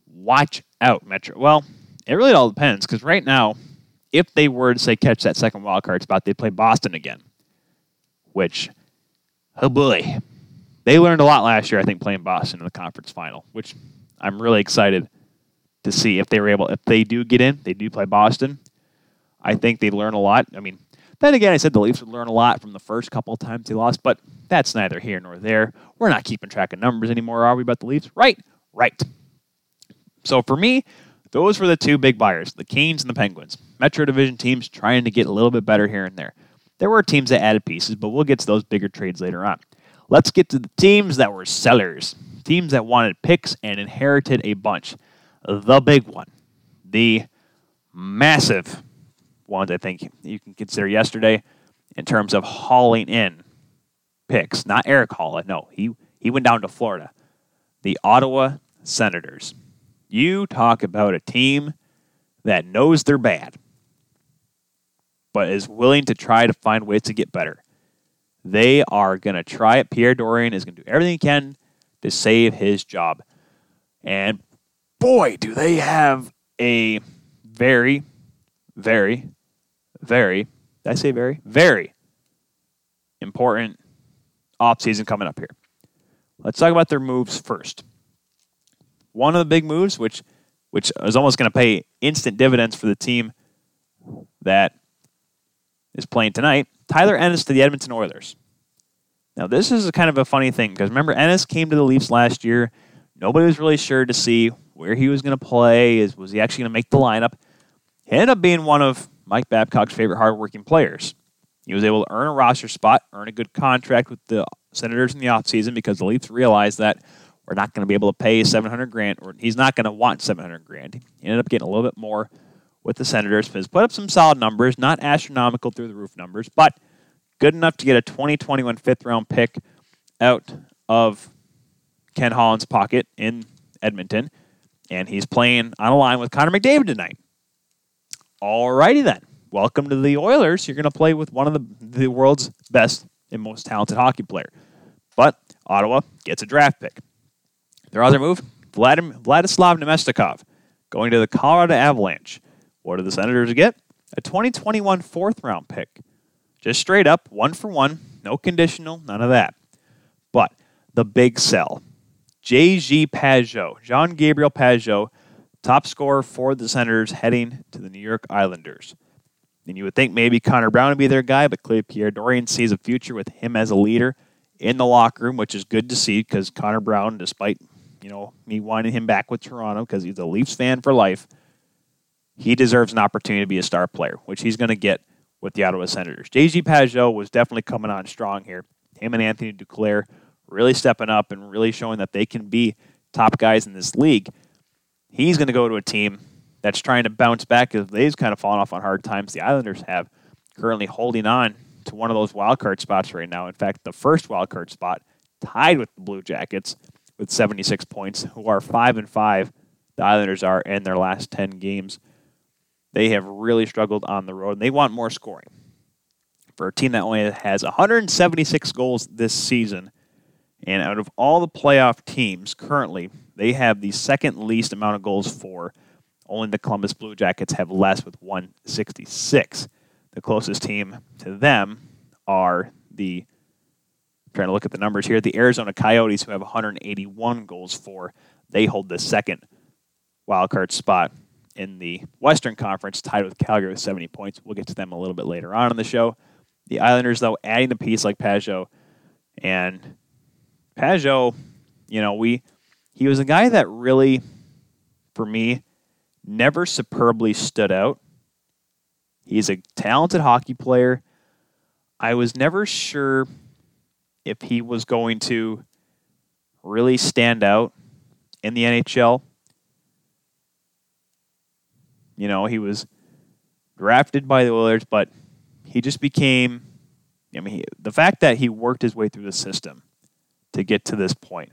Watch out, Metro. Well, it really all depends because right now, if they were to say catch that second wild card spot, they'd play Boston again. Which, oh boy, they learned a lot last year. I think playing Boston in the conference final, which I'm really excited to see if they were able. If they do get in, they do play Boston. I think they learn a lot. I mean, then again, I said the Leafs would learn a lot from the first couple of times they lost, but that's neither here nor there. We're not keeping track of numbers anymore, are we, about the Leafs? Right, right. So for me, those were the two big buyers, the Canes and the Penguins. Metro Division teams trying to get a little bit better here and there. There were teams that added pieces, but we'll get to those bigger trades later on. Let's get to the teams that were sellers, teams that wanted picks and inherited a bunch. The big one, the massive ones I think you can consider yesterday in terms of hauling in picks. Not Erik Haula, no, he, he went down to Florida. The Ottawa Senators. You talk about a team that knows they're bad, but is willing to try to find ways to get better. They are going to try it. Pierre Dorion is going to do everything he can to save his job. And boy, do they have a very, very, very, did I say very? Very important offseason coming up here. Let's talk about their moves first one of the big moves, which which is almost going to pay instant dividends for the team that is playing tonight. Tyler Ennis to the Edmonton Oilers. Now, this is kind of a funny thing because remember, Ennis came to the Leafs last year. Nobody was really sure to see where he was going to play. Is was he actually going to make the lineup? He ended up being one of Mike Babcock's favorite hardworking players. He was able to earn a roster spot, earn a good contract with the Senators in the offseason because the Leafs realized that we're not going to be able to pay 700 grand, or he's not going to want 700 grand. He ended up getting a little bit more with the Senators. He's put up some solid numbers, not astronomical through the roof numbers, but good enough to get a 2021 fifth round pick out of Ken Holland's pocket in Edmonton. And he's playing on a line with Connor McDavid tonight. Alrighty then. Welcome to the Oilers. You're going to play with one of the, the world's best and most talented hockey player. But Ottawa gets a draft pick. Their other move, Vladislav Namestnikov, going to the Colorado Avalanche. What do the Senators get? A 2021 fourth round pick. Just straight up, one for one, no conditional, none of that. But the big sell. J.G. Pageau, Jean Gabriel Pageau, top scorer for the Senators heading to the New York Islanders. And you would think maybe Connor Brown would be their guy, but clearly Pierre Dorion sees a future with him as a leader in the locker room, which is good to see because Connor Brown, despite you know, me wanting him back with Toronto because he's a Leafs fan for life. He deserves an opportunity to be a star player, which he's going to get with the Ottawa Senators. JG Pageau was definitely coming on strong here. Him and Anthony Duclair really stepping up and really showing that they can be top guys in this league. He's going to go to a team that's trying to bounce back because they've kind of fallen off on hard times. The Islanders have currently holding on to one of those wild card spots right now. In fact, the first wild card spot tied with the Blue Jackets with 76 points, who are 5 and 5. The Islanders are in their last 10 games. They have really struggled on the road. And they want more scoring. For a team that only has 176 goals this season, and out of all the playoff teams currently, they have the second least amount of goals for. Only the Columbus Blue Jackets have less with 166. The closest team to them are the trying to look at the numbers here. The Arizona Coyotes, who have 181 goals for, they hold the second wild card spot in the Western Conference, tied with Calgary with 70 points. We'll get to them a little bit later on in the show. The Islanders, though, adding a piece like Pageau, and Pageau, you know, we he was a guy that really, for me, never superbly stood out. He's a talented hockey player. I was never sure if he was going to really stand out in the NHL. You know, he was drafted by the Oilers, but he just became. I mean, he, the fact that he worked his way through the system to get to this point.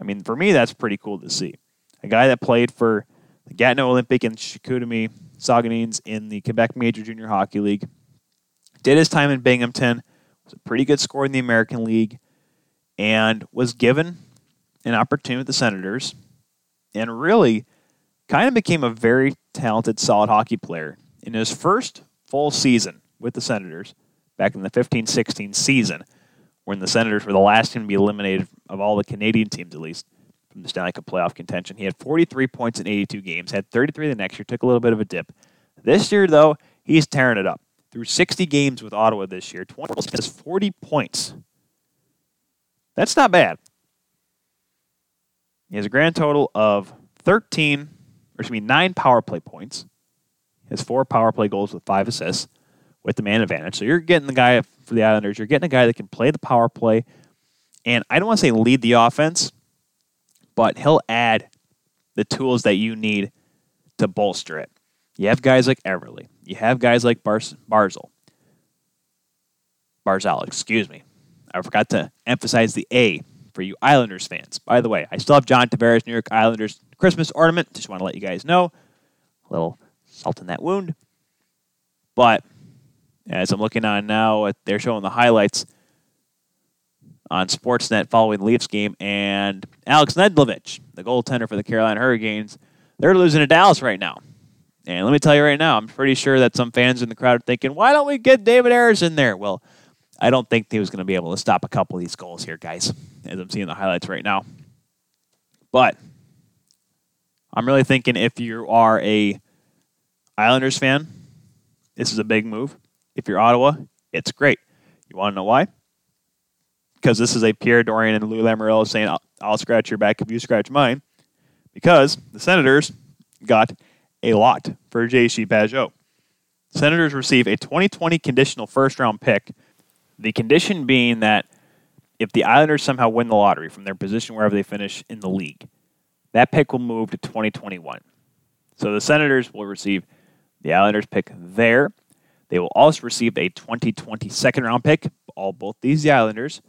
I mean, for me, that's pretty cool to see. A guy that played for the Gatineau Olympic and Chicoutimi Saguenéens in the Quebec Major Junior Hockey League. Did his time in Binghamton, was a pretty good scorer in the American League, and was given an opportunity with the Senators, and really kind of became a very talented, solid hockey player. In his first full season with the Senators, back in the 15 16 season, when the Senators were the last team to be eliminated of all the Canadian teams, at least, from the Stanley Cup playoff contention. He had 43 points in 82 games, had 33 the next year, took a little bit of a dip. This year, though, he's tearing it up. Through 60 games with Ottawa this year, 20 has 40 points. That's not bad. He has a grand total of 13, or excuse me, nine power play points. He has four power play goals with five assists with the man advantage. So you're getting the guy for the Islanders. You're getting a guy that can play the power play. And I don't want to say lead the offense, but he'll add the tools that you need to bolster it. You have guys like Eberle. You have guys like Bar- Barzal. Barzal, excuse me. I forgot to emphasize the A for you Islanders fans. By the way, I still have John Tavares New York Islanders Christmas ornament. Just want to let you guys know. A little salt in that wound. But as I'm looking on now, they're showing the highlights on Sportsnet following the Leafs game, and Alex Nedeljkovic, the goaltender for the Carolina Hurricanes, they're losing to Dallas right now. And let me tell you right now, I'm pretty sure that some fans in the crowd are thinking, why don't we get David Ayres in there? Well, I don't think he was going to be able to stop a couple of these goals here, guys, as I'm seeing the highlights right now. But I'm really thinking if you are a Islanders fan, this is a big move. If you're Ottawa, it's great. You want to know why? Because this is a Pierre Dorion and Lou Lamoriello saying, I'll, I'll scratch your back if you scratch mine. Because the Senators got a lot for JC Pageau. Senators receive a 2020 conditional first round pick the condition being that if the Islanders somehow win the lottery from their position wherever they finish in the league, that pick will move to 2021. So the Senators will receive the Islanders pick there. They will also receive a 2020 second round pick, all both these the Islanders,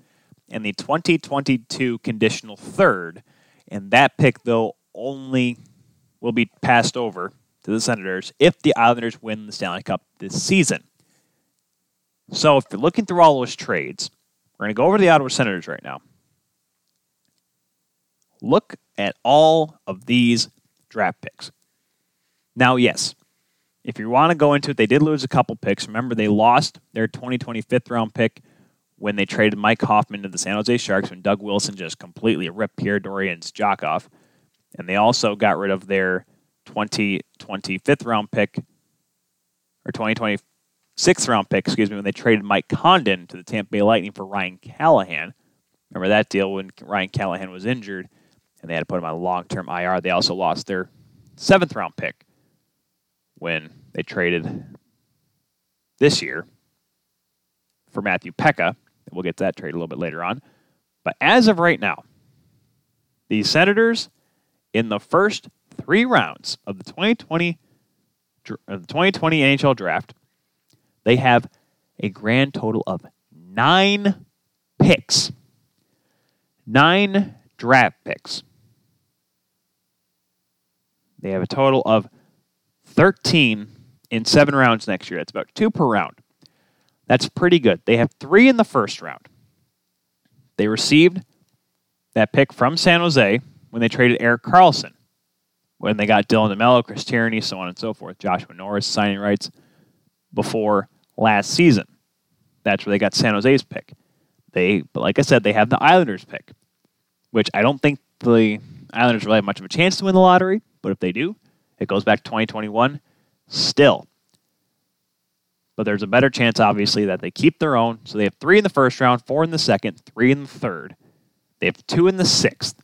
and the 2022 conditional third. And that pick, though, only will be passed over to the Senators if the Islanders win the Stanley Cup this season. So if you're looking through all those trades, we're going to go over the Ottawa Senators right now. Look at all of these draft picks. Now, yes, if you want to go into it, they did lose a couple picks. Remember, they lost their 2020 fifth round pick when they traded Mike Hoffman to the San Jose Sharks when Doug Wilson just completely ripped Pierre Dorion's jock off. And they also got rid of their 2020 fifth round pick or 2020 sixth round pick, excuse me, when they traded Mike Condon to the Tampa Bay Lightning for Ryan Callahan. Remember that deal when Ryan Callahan was injured and they had to put him on long term IR. They also lost their seventh round pick when they traded this year for Matthew Peca. We'll get to that trade a little bit later on. But as of right now, the Senators in the first three rounds of the 2020 of the 2020 NHL draft they have a grand total of nine picks, nine draft picks. They have a total of 13 in seven rounds next year. That's about two per round. That's pretty good. They have three in the first round. They received that pick from San Jose when they traded Erik Karlsson, when they got Dylan DeMelo, Chris Tierney, so on and so forth, Joshua Norris signing rights before last season. That's where they got San Jose's pick. They, but like I said, they have the Islanders pick, which I don't think the Islanders really have much of a chance to win the lottery. But if they do, it goes back to 2021. Still, but there's a better chance, obviously, that they keep their own. So they have three in the first round, four in the second, three in the third. They have two in the sixth.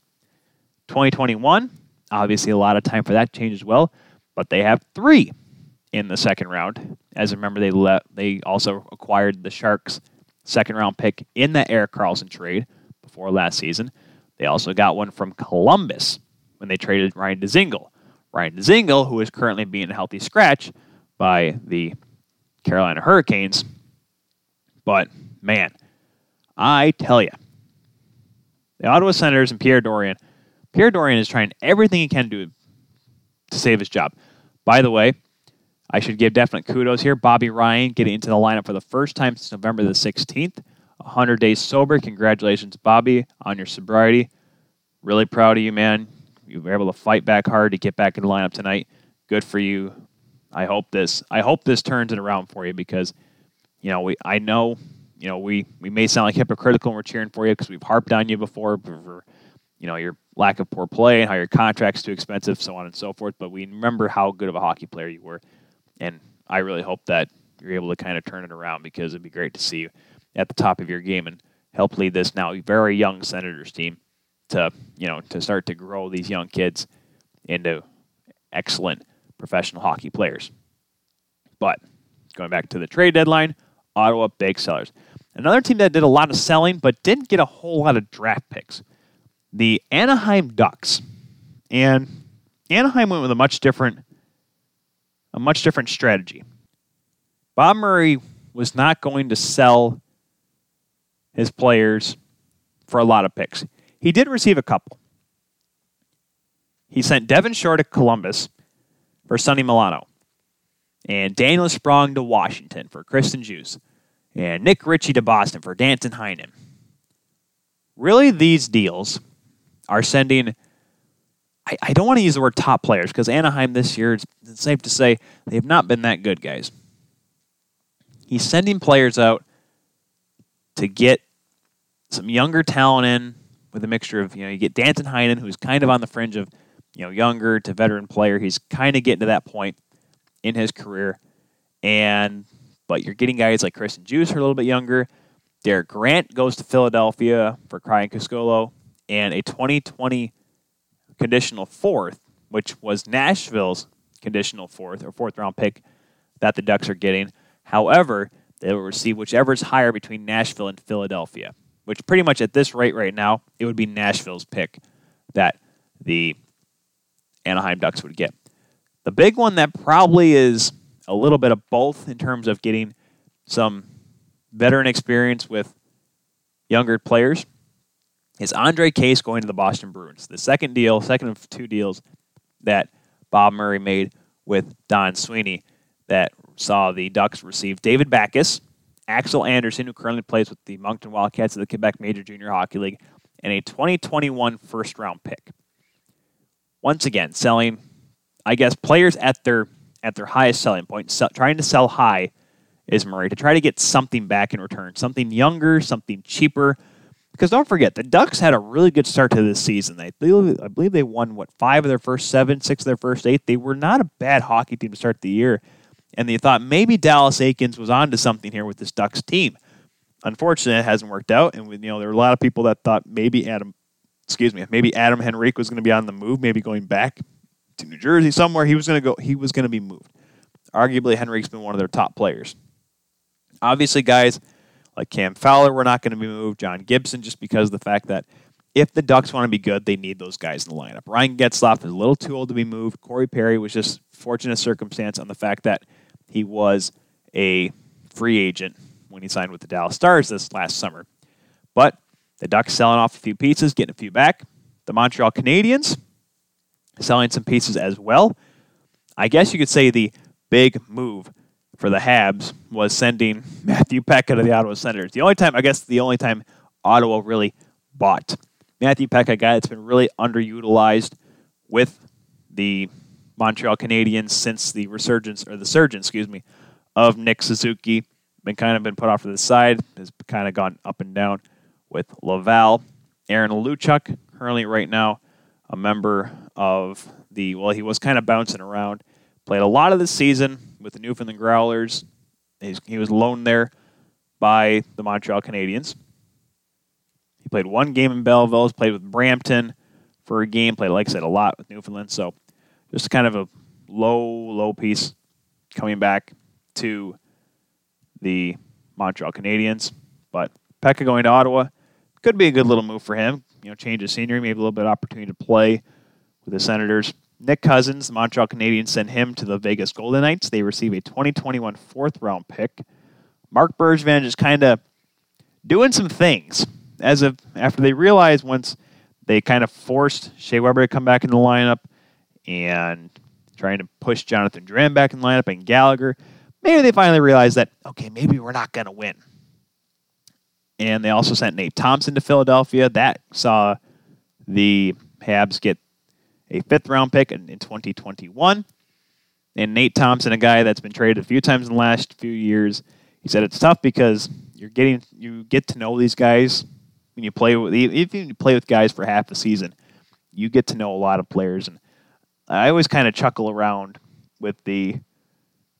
2021, obviously, a lot of time for that change as well. But they have three in the second round. As I remember, they let they also acquired the Sharks' second round pick in the Erik Karlsson trade before last season. They also got one from Columbus when they traded Ryan Dzingel. Ryan Dzingel, who is currently being a healthy scratch by the Carolina Hurricanes. But man, I tell you, the Ottawa Senators and Pierre Dorion, Pierre Dorion is trying everything he can to to save his job. By the way, I should give definite kudos here. Bobby Ryan getting into the lineup for the first time since November the 16th. 100 days sober. Congratulations, Bobby, on your sobriety. Really proud of you, man. You were able to fight back hard to get back in the lineup tonight. Good for you. I hope this. I hope this turns it around for you because, you know, we. I know, you know, we we may sound like hypocritical and we're cheering for you because we've harped on you before for, you know, your lack of poor play and how your contract's too expensive, so on and so forth. But we remember how good of a hockey player you were, and I really hope that you're able to kind of turn it around because it'd be great to see you at the top of your game and help lead this now very young Senators team to you know to start to grow these young kids into excellent professional hockey players. But going back to the trade deadline, Ottawa big sellers. Another team that did a lot of selling but didn't get a whole lot of draft picks. The Anaheim Ducks. And Anaheim went with a much different a much different strategy. Bob Murray was not going to sell his players for a lot of picks. He did receive a couple. He sent Devin Shore to Columbus for Sonny Milano, and Daniel Sprong to Washington for Christian Djoos, and Nick Ritchie to Boston for Danton Heinen. Really, these deals are sending. I, I don't want to use the word top players because Anaheim this year, it's, it's safe to say, they've not been that good, guys. He's sending players out to get some younger talent in with a mixture of, you know, you get Danton Heinen, who's kind of on the fringe of, you know, younger to veteran player. He's kind of getting to that point in his career. And, but you're getting guys like Christian Djoos who are a little bit younger. Derek Grant goes to Philadelphia for Crying Criscuolo and a 2020 conditional fourth, which was Nashville's conditional fourth or fourth round pick that the Ducks are getting. However, they will receive whichever is higher between Nashville and Philadelphia which pretty much at this rate right now, it would be Nashville's pick that the Anaheim Ducks would get. The big one that probably is a little bit of both in terms of getting some veteran experience with younger players is Andre Kase going to the Boston Bruins. The second deal, second of two deals that Bob Murray made with Don Sweeney that saw the Ducks receive David Backes, Axel Andersson, who currently plays with the Moncton Wildcats of the Quebec Major Junior Hockey League, and a 2021 first round pick. Once again, selling, I guess, players at their at their highest selling point, sell, trying to sell high is Murray to try to get something back in return, something younger, something cheaper. Because don't forget, the Ducks had a really good start to this season. They, I believe they won what five of their first seven, six of their first eight. They were not a bad hockey team to start the year and they thought maybe Dallas Eakins was onto something here with this Ducks team. Unfortunately, it hasn't worked out, and you know there were a lot of people that thought maybe Adam, excuse me, maybe Adam Henrique was going to be on the move, maybe going back to New Jersey somewhere. He was going to go. He was going to be moved. Arguably, Henrique's been one of their top players. Obviously, guys like Cam Fowler were not going to be moved. John Gibson, just because of the fact that if the Ducks want to be good, they need those guys in the lineup. Ryan Getzlaf is a little too old to be moved. Corey Perry was just fortunate circumstance on the fact that he was a free agent when he signed with the Dallas Stars this last summer. But the Ducks selling off a few pieces, getting a few back. The Montreal Canadiens selling some pieces as well. I guess you could say the big move for the Habs was sending Matthew Peca to the Ottawa Senators. The only time, I guess, the only time Ottawa really bought Matthew Peca, a guy that's been really underutilized with the Montreal Canadiens since the resurgence or the surge, excuse me, of Nick Suzuki. Been kind of been put off to the side, has kind of gone up and down with Laval. Aaron Luchuk, currently right now a member of the well, he was kind of bouncing around. Played a lot of the season with the Newfoundland Growlers. He's, he was loaned there by the Montreal Canadiens. He played one game in Belleville. He's played with Brampton for a game. Played, like I said, a lot with Newfoundland. So just kind of a low, low piece coming back to the Montreal Canadiens. But Peca going to Ottawa could be a good little move for him. You know, change of scenery, maybe a little bit of opportunity to play with the Senators. Nick Cousins, the Montreal Canadiens send him to the Vegas Golden Knights. They receive a 2021 fourth round pick. Marc Bergevin is kind of doing some things as of after they realized once they kind of forced Shea Weber to come back in the lineup – and trying to push Jonathan Drouin back in lineup and Gallagher. Maybe they finally realized that, okay, maybe we're not going to win. And they also sent Nate Thompson to Philadelphia. That saw the Habs get a fifth round pick in, in 2021. And Nate Thompson, a guy that's been traded a few times in the last few years, he said it's tough because you're getting you get to know these guys when you play with even you play with guys for half a season, you get to know a lot of players. And I always kind of chuckle around with the,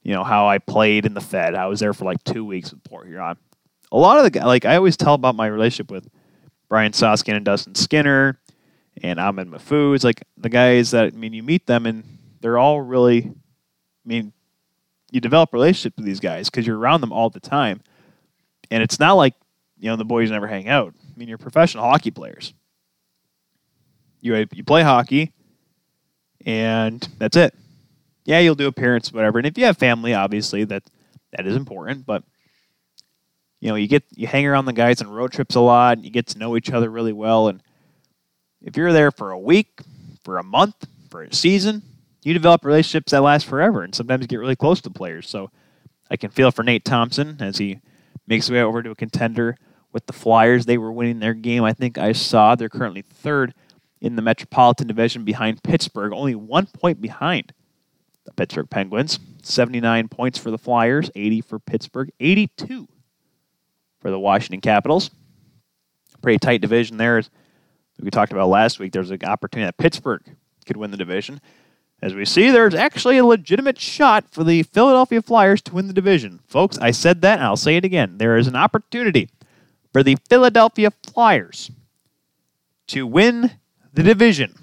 you know, how I played in the Fed. I was there for like two weeks with Port Huron. A lot of the like I always tell about my relationship with Brian Soskin and Dustin Skinner and Ahmed Mahfouz. Like the guys that I mean, you meet them and they're all really I mean, you develop relationships with these guys because you're around them all the time. And it's not like, you know, the boys never hang out. I mean, you're professional hockey players. You, you play hockey, and that's it. Yeah, you'll do appearances, whatever. And if you have family, obviously, that that is important. But you know, you get you hang around the guys on road trips a lot. and You get to know each other really well. And if you're there for a week, for a month, for a season, you develop relationships that last forever and sometimes get really close to players. So I can feel for Nate Thompson as he makes his way over to a contender with the Flyers. They were winning their game. I think I saw they're currently third in the Metropolitan Division behind Pittsburgh, only one point behind the Pittsburgh Penguins. 79 points for the Flyers, 80 for Pittsburgh, 82 for the Washington Capitals. Pretty tight division there. We talked about last week, there's an opportunity that Pittsburgh could win the division. As we see, there's actually a legitimate shot for the Philadelphia Flyers to win the division. Folks, I said that and I'll say it again. There is an opportunity for the Philadelphia Flyers to win the division.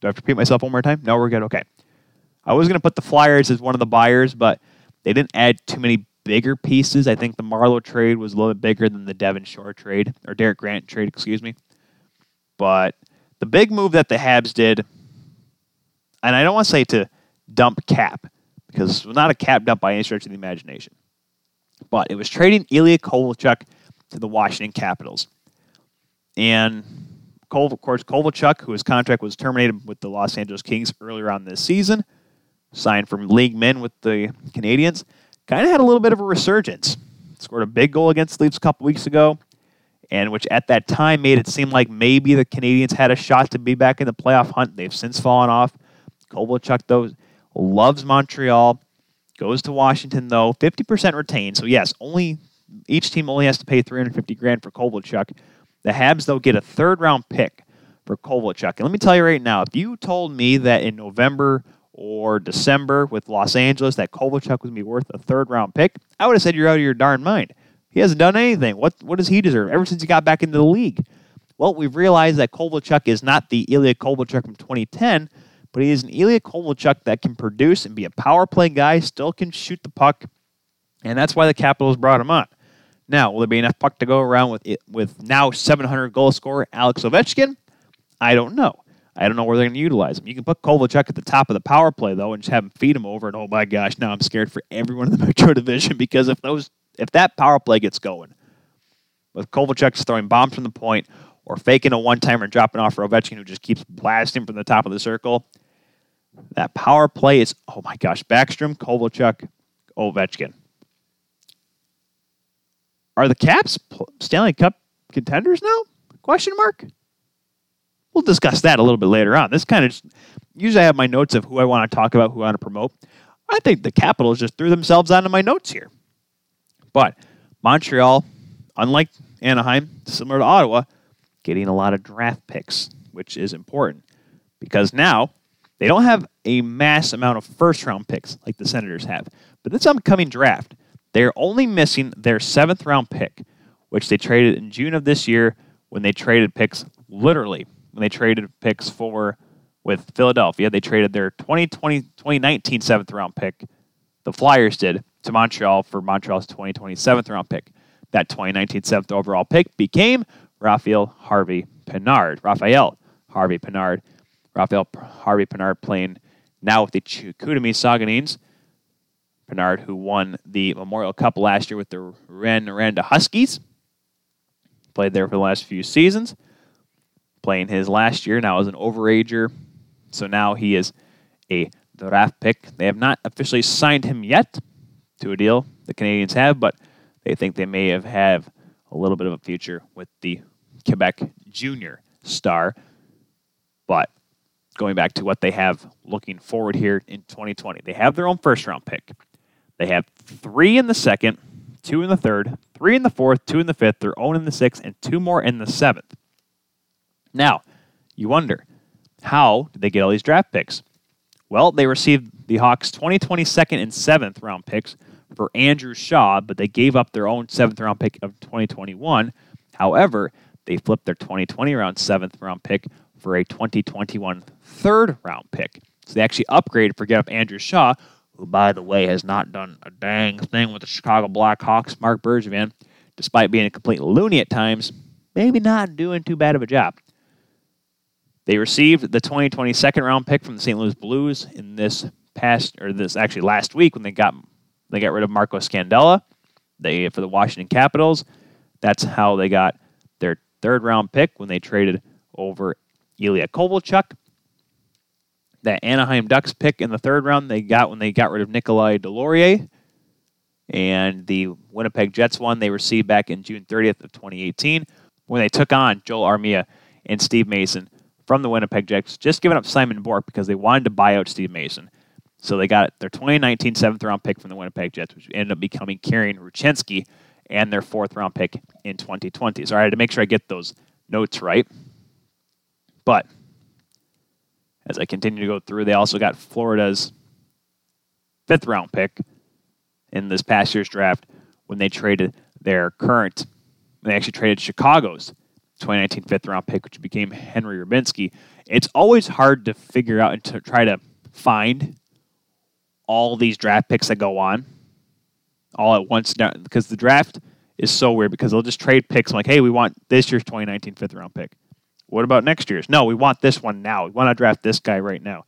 Do I have to repeat myself one more time? No, we're good. Okay. I was going to put the Flyers as one of the buyers, but they didn't add too many bigger pieces. I think the Marleau trade was a little bit bigger than the Devin Shore trade, or Derek Grant trade, excuse me. But the big move that the Habs did and I don't want to say to dump cap because it was not a cap dump by any stretch of the imagination, but it was trading Ilya Kovalchuk to the Washington Capitals. And of course, Kovalchuk, whose contract was terminated with the Los Angeles Kings earlier on this season, signed from league men with the Canadiens, kind of had a little bit of a resurgence. Scored a big goal against Leafs a couple weeks ago, and which at that time made it seem like maybe the Canadiens had a shot to be back in the playoff hunt. They've since fallen off. Kovalchuk, though, loves Montreal. Goes to Washington, though. 50% retained. So, yes, only each team only has to pay 350 grand for Kovalchuk. The Habs, though, get a third round pick for Kovalchuk. And let me tell you right now, if you told me that in November or December with Los Angeles that Kovalchuk would be worth a third round pick, I would have said you're out of your darn mind. He hasn't done anything. What what does he deserve ever since he got back into the league? Well, we've realized that Kovalchuk is not the Ilya Kovalchuk from 2010, but he is an Ilya Kovalchuk that can produce and be a power play guy, still can shoot the puck, and that's why the Capitals brought him on. Now, will there be enough puck to go around with it, with now 700 goal scorer Alex Ovechkin? I don't know. I don't know where they're going to utilize him. You can put Kovalchuk at the top of the power play though, and just have him feed him over. And oh my gosh, now I'm scared for everyone in the Metro Division because if those if that power play gets going, with Kovalchuk throwing bombs from the point or faking a one timer and dropping off for Ovechkin, who just keeps blasting from the top of the circle, that power play is, oh my gosh, Backstrom, Kovalchuk, Ovechkin. Are the Caps Stanley Cup contenders now? Question mark. We'll discuss that a little bit later on. This kind of usually I have my notes of who I want to talk about, who I want to promote. I think the Capitals just threw themselves onto my notes here. But Montreal, unlike Anaheim, similar to Ottawa, getting a lot of draft picks, which is important because now they don't have a mass amount of first round picks like the Senators have. But this upcoming draft, they're only missing their seventh round pick, which they traded in June of this year when they traded picks, literally, when they traded picks for with Philadelphia. They traded their 2020, 2019 seventh round pick, the Flyers did, to Montreal for Montreal's 2020 seventh round pick. That 2019 seventh overall pick became Raphael Harvey Pinard. Raphael Harvey Pinard Raphael Harvey Pinard playing now with the Chicoutimi Saguenéens. Pinard, who won the Memorial Cup last year with the Rouyn-Noranda Huskies, played there for the last few seasons. Playing his last year now as an overager, so now he is a draft pick. They have not officially signed him yet to a deal, the Canadiens have, but they think they may have, have a little bit of a future with the Quebec junior star. But going back to what they have looking forward here in 2020, they have their own first round pick. They have three in the second, two in the third, three in the fourth, two in the fifth, their own in the sixth, and two more in the seventh. Now, you wonder, how did they get all these draft picks? Well, they received the Hawks' 2020 second and seventh round picks for Andrew Shaw, but they gave up their own seventh round pick of 2021. However, they flipped their 2020 round seventh round pick for a 2021 third round pick. So they actually upgraded for get up Andrew Shaw, who, by the way, has not done a dang thing with the Chicago Blackhawks. Marc Bergevin, despite being a complete loony at times, maybe not doing too bad of a job. They received the 2020 second round pick from the St. Louis Blues in this past, or this actually last week when they got they got rid of Marco Scandella. They for the Washington Capitals. That's how they got their third round pick when they traded over Ilya Kovalchuk. That Anaheim Ducks pick in the third round they got when they got rid of Nikolai Deslauriers. And the Winnipeg Jets one they received back in June 30th of 2018 when they took on Joel Armia and Steve Mason from the Winnipeg Jets, just giving up Simon Bourque because they wanted to buy out Steve Mason. So they got their 2019 seventh round pick from the Winnipeg Jets, which ended up becoming Kieran Ruscheinski, and their fourth round pick in 2020. So I had to make sure I get those notes right. But as I continue to go through, they also got Florida's fifth round pick in this past year's draft when they traded their current, they actually traded Chicago's 2019 fifth round pick, which became Henry Rybinski. It's always hard to figure out and to try to find all these draft picks that go on all at once now because the draft is so weird because they'll just trade picks. I'm like, hey, we want this year's 2019 fifth round pick. What about next year's? No, we want this one now. We want to draft this guy right now.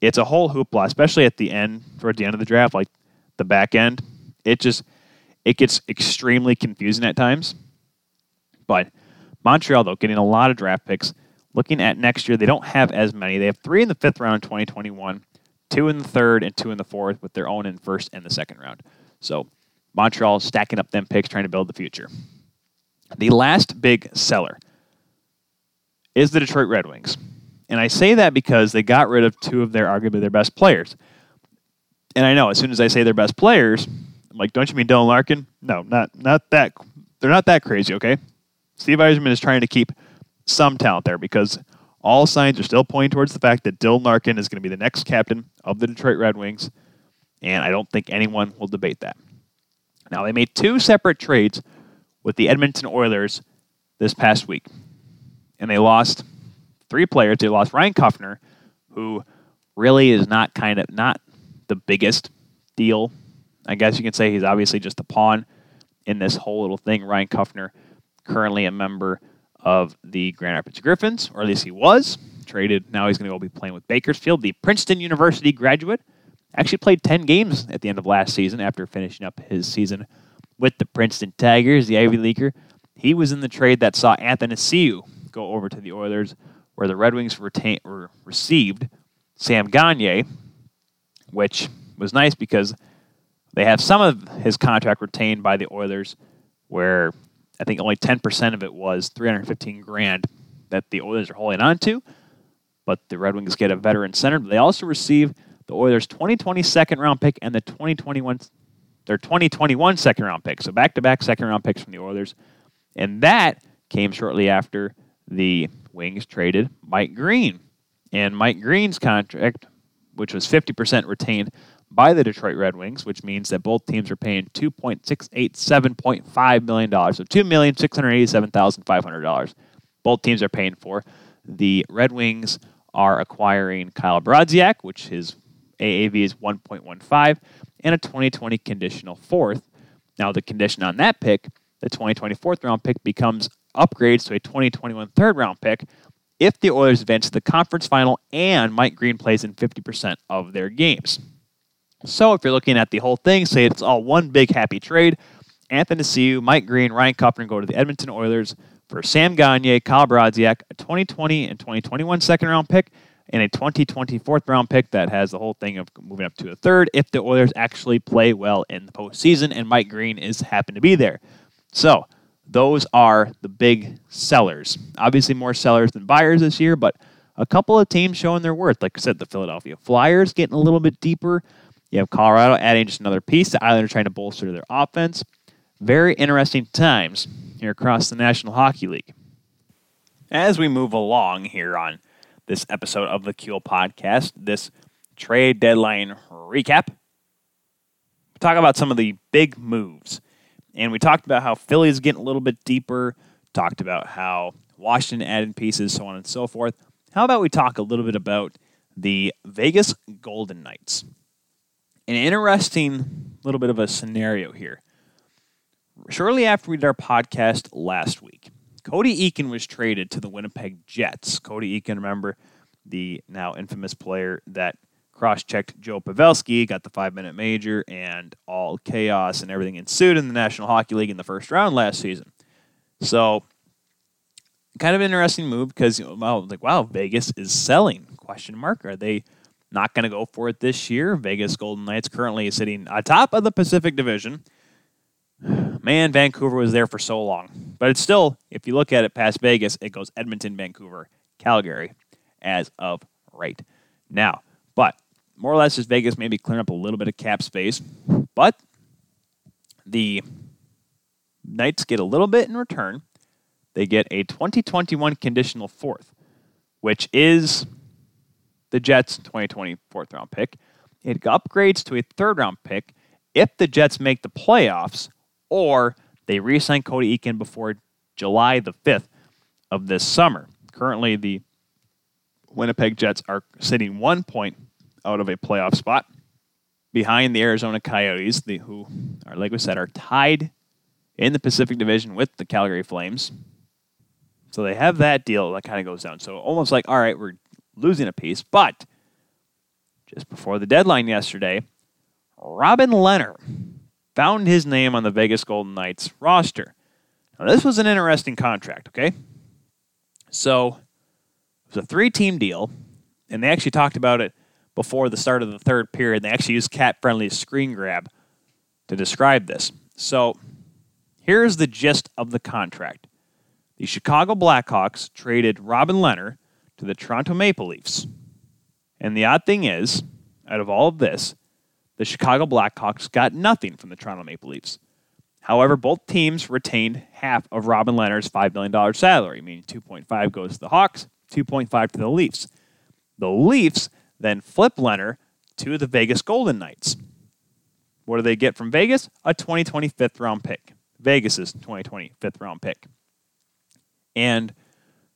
It's a whole hoopla, especially at the end, toward the end of the draft, like the back end. It just it gets extremely confusing at times. But Montreal, though, getting a lot of draft picks. Looking at next year, they don't have as many. They have three in the fifth round in 2021, two in the third, and two in the fourth, with their own in first and the second round. So Montreal stacking up them picks, trying to build the future. The last big seller is the Detroit Red Wings. And I say that because they got rid of two of their arguably their best players. And I know as soon as I say their best players, I'm like, don't you mean Dylan Larkin? No, not not that. They're not that crazy, okay? Steve Yzerman is trying to keep some talent there because all signs are still pointing towards the fact that Dylan Larkin is going to be the next captain of the Detroit Red Wings, and I don't think anyone will debate that. Now, they made two separate trades with the Edmonton Oilers this past week, and they lost three players. They lost Ryan Kuffner, who really is not kind of not the biggest deal. I guess you can say he's obviously just a pawn in this whole little thing. Ryan Kuffner currently a member of the Grand Rapids Griffins, or at least he was. Traded. Now he's going to go be playing with Bakersfield, the Princeton University graduate. Actually played 10 games at the end of last season after finishing up his season with the Princeton Tigers, the Ivy Leaguer. He was in the trade that saw Athanasiu go over to the Oilers, where the Red Wings retain, received Sam Gagner, which was nice because they have some of his contract retained by the Oilers, where I think only 10% of it was 315 grand that the Oilers are holding on to. But the Red Wings get a veteran center. But They also receive the Oilers' 2020 second round pick and the 2021 their 2021 second round pick. So back to back second round picks from the Oilers. And that came shortly after the Wings traded Mike Green. And Mike Green's contract, which was 50% retained by the Detroit Red Wings, which means that both teams are paying $2.687.5 million. So $2,687,500. Both teams are paying for. The Red Wings are acquiring Kyle Brodziak, which his AAV is 1.15, and a 2020 conditional fourth. Now, the condition on that pick, the 2020 fourth round pick, becomes upgrades to a 2021 third round pick if the Oilers advance to the conference final and Mike Green plays in 50% of their games. So if you're looking at the whole thing, say it's all one big happy trade. Athanasiu, Mike Green, Ryan Kuffner go to the Edmonton Oilers for Sam Gagner, Kyle Brodziak, a 2020 and 2021 second round pick, and a 2020 fourth round pick that has the whole thing of moving up to a third if the Oilers actually play well in the postseason and Mike Green is happen to be there. So those are the big sellers. Obviously, more sellers than buyers this year, but a couple of teams showing their worth. Like I said, the Philadelphia Flyers getting a little bit deeper. You have Colorado adding just another piece. The Islanders trying to bolster their offense. Very interesting times here across the National Hockey League. As we move along here on this episode of the Kuehl Podcast, this trade deadline recap, talk about some of the big moves. And we talked about how Philly's getting a little bit deeper, talked about how Washington added pieces, so on and so forth. How about we talk a little bit about the Vegas Golden Knights? An interesting little bit of a scenario here. Shortly after we did our podcast last week, Cody Eakin was traded to the Winnipeg Jets. Cody Eakin, remember, the now infamous player that cross checked Joe Pavelski, got the five minute major, and all chaos and everything ensued in the National Hockey League in the first round last season. So, kind of interesting move because well, like wow, Vegas is selling? Question mark. Are they not going to go for it this year? Vegas Golden Knights currently sitting atop of the Pacific Division. Man, Vancouver was there for so long, but it's still, if you look at it past Vegas, it goes Edmonton, Vancouver, Calgary, as of right now. But more or less, just Vegas maybe clearing up a little bit of cap space, but the Knights get a little bit in return they get a 2021 conditional fourth, which is the Jets' 2020 fourth round pick. It upgrades to a third round pick if the Jets make the playoffs or they re sign Cody Eakin before July the 5th of this summer. Currently, the Winnipeg Jets are sitting one point out of a playoff spot behind the Arizona Coyotes, the, who are, like we said, are tied in the Pacific Division with the Calgary Flames. So they have that deal that kind of goes down. So almost like, all right, we're losing a piece. But just before the deadline yesterday, Robin Lehner found his name on the Vegas Golden Knights roster. Now, this was an interesting contract, okay? So it was a three team deal, and they actually talked about it before the start of the third period. They actually used Cap Friendly screen grab to describe this. So here's the gist of the contract the Chicago Blackhawks traded Robin Lehner to the Toronto Maple Leafs. And the odd thing is, out of all of this, the Chicago Blackhawks got nothing from the Toronto Maple Leafs. However, both teams retained half of Robin Lehner's $5 million salary, meaning 2.5 goes to the Hawks, 2.5 to the Leafs. The Leafs then flip Lehner to the Vegas Golden Knights. What do they get from Vegas? A 2020 fifth round pick. Vegas's 2020 fifth round pick. And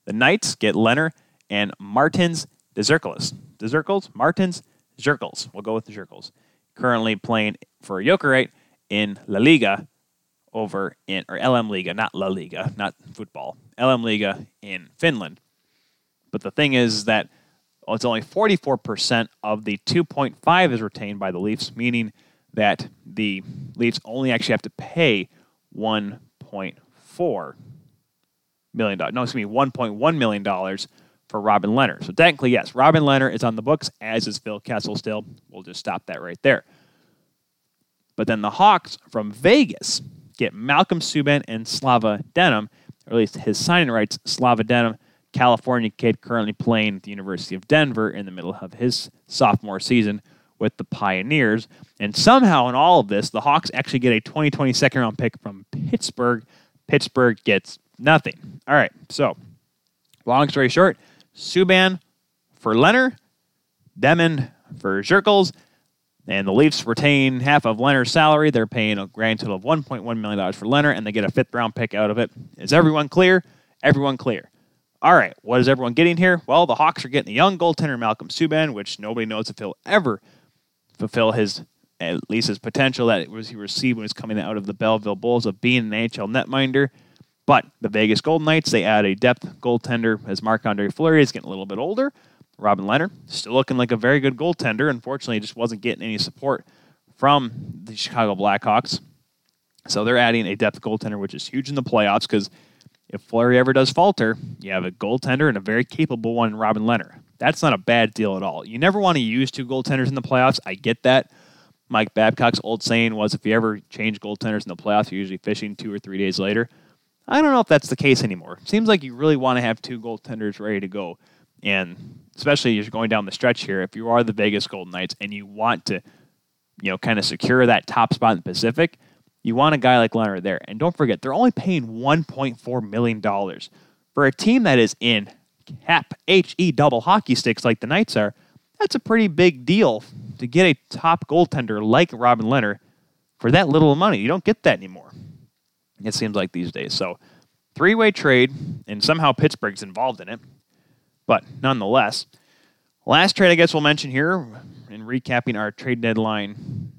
the Knights get Lehner and Martins Dzirkals. Dzirkals? Martins Dzirkals. We'll go with the Dzirkals. Currently playing for Jokerit in La Liga over in, or LM Liga, not La Liga, not football. LM Liga in Finland. But the thing is that it's only 44% of the 2.5 is retained by the Leafs, meaning that the Leafs only actually have to pay 1.4 million dollars. No, excuse me, one point one million dollars for Robin Lehner. So technically, yes, Robin Lehner is on the books, as is Phil Kessel still. We'll just stop that right there. But then the Hawks from Vegas get Malcolm Subban and Slava Demin, or at least his signing rights, Slava Demin, California kid currently playing at the University of Denver in the middle of his sophomore season with the Pioneers. And somehow in all of this, the Hawks actually get a 2020 second round pick from Pittsburgh. Pittsburgh gets Nothing. All right. So, long story short, Subban for Lehner, Demin for Dzirkals, and the Leafs retain half of Lehner's salary. They're paying a grand total of $1.1 million for Lehner, and they get a fifth round pick out of it. Is everyone clear? Everyone clear. All right, what is everyone getting here? Well, the Hawks are getting a young goaltender, Malcolm Subban, which nobody knows if he'll ever fulfill his at least his potential that was he received when he was coming out of the Belleville Bulls of being an NHL netminder. But the Vegas Golden Knights, they add a depth goaltender as Marc Andre Fleury is getting a little bit older. Robin Lehner, still looking like a very good goaltender. Unfortunately, just wasn't getting any support from the Chicago Blackhawks. So they're adding a depth goaltender, which is huge in the playoffs because if Fleury ever does falter, you have a goaltender and a very capable one, in Robin Lehner. That's not a bad deal at all. You never want to use two goaltenders in the playoffs. I get that. Mike Babcock's old saying was if you ever change goaltenders in the playoffs, you're usually fishing two or three days later. I don't know if that's the case anymore. Seems like you really want to have two goaltenders ready to go. And especially as you're going down the stretch here, if you are the Vegas Golden Knights and you want to, you know, kind of secure that top spot in the Pacific, you want a guy like Leonard there. And don't forget, they're only paying $1.4 million for a team that is in cap HE double hockey sticks like the Knights are. That's a pretty big deal to get a top goaltender like Robin Lehner for that little money. You don't get that anymore. It seems like these days. So, three way trade, and somehow Pittsburgh's involved in it. But nonetheless, last trade I guess we'll mention here in recapping our trade deadline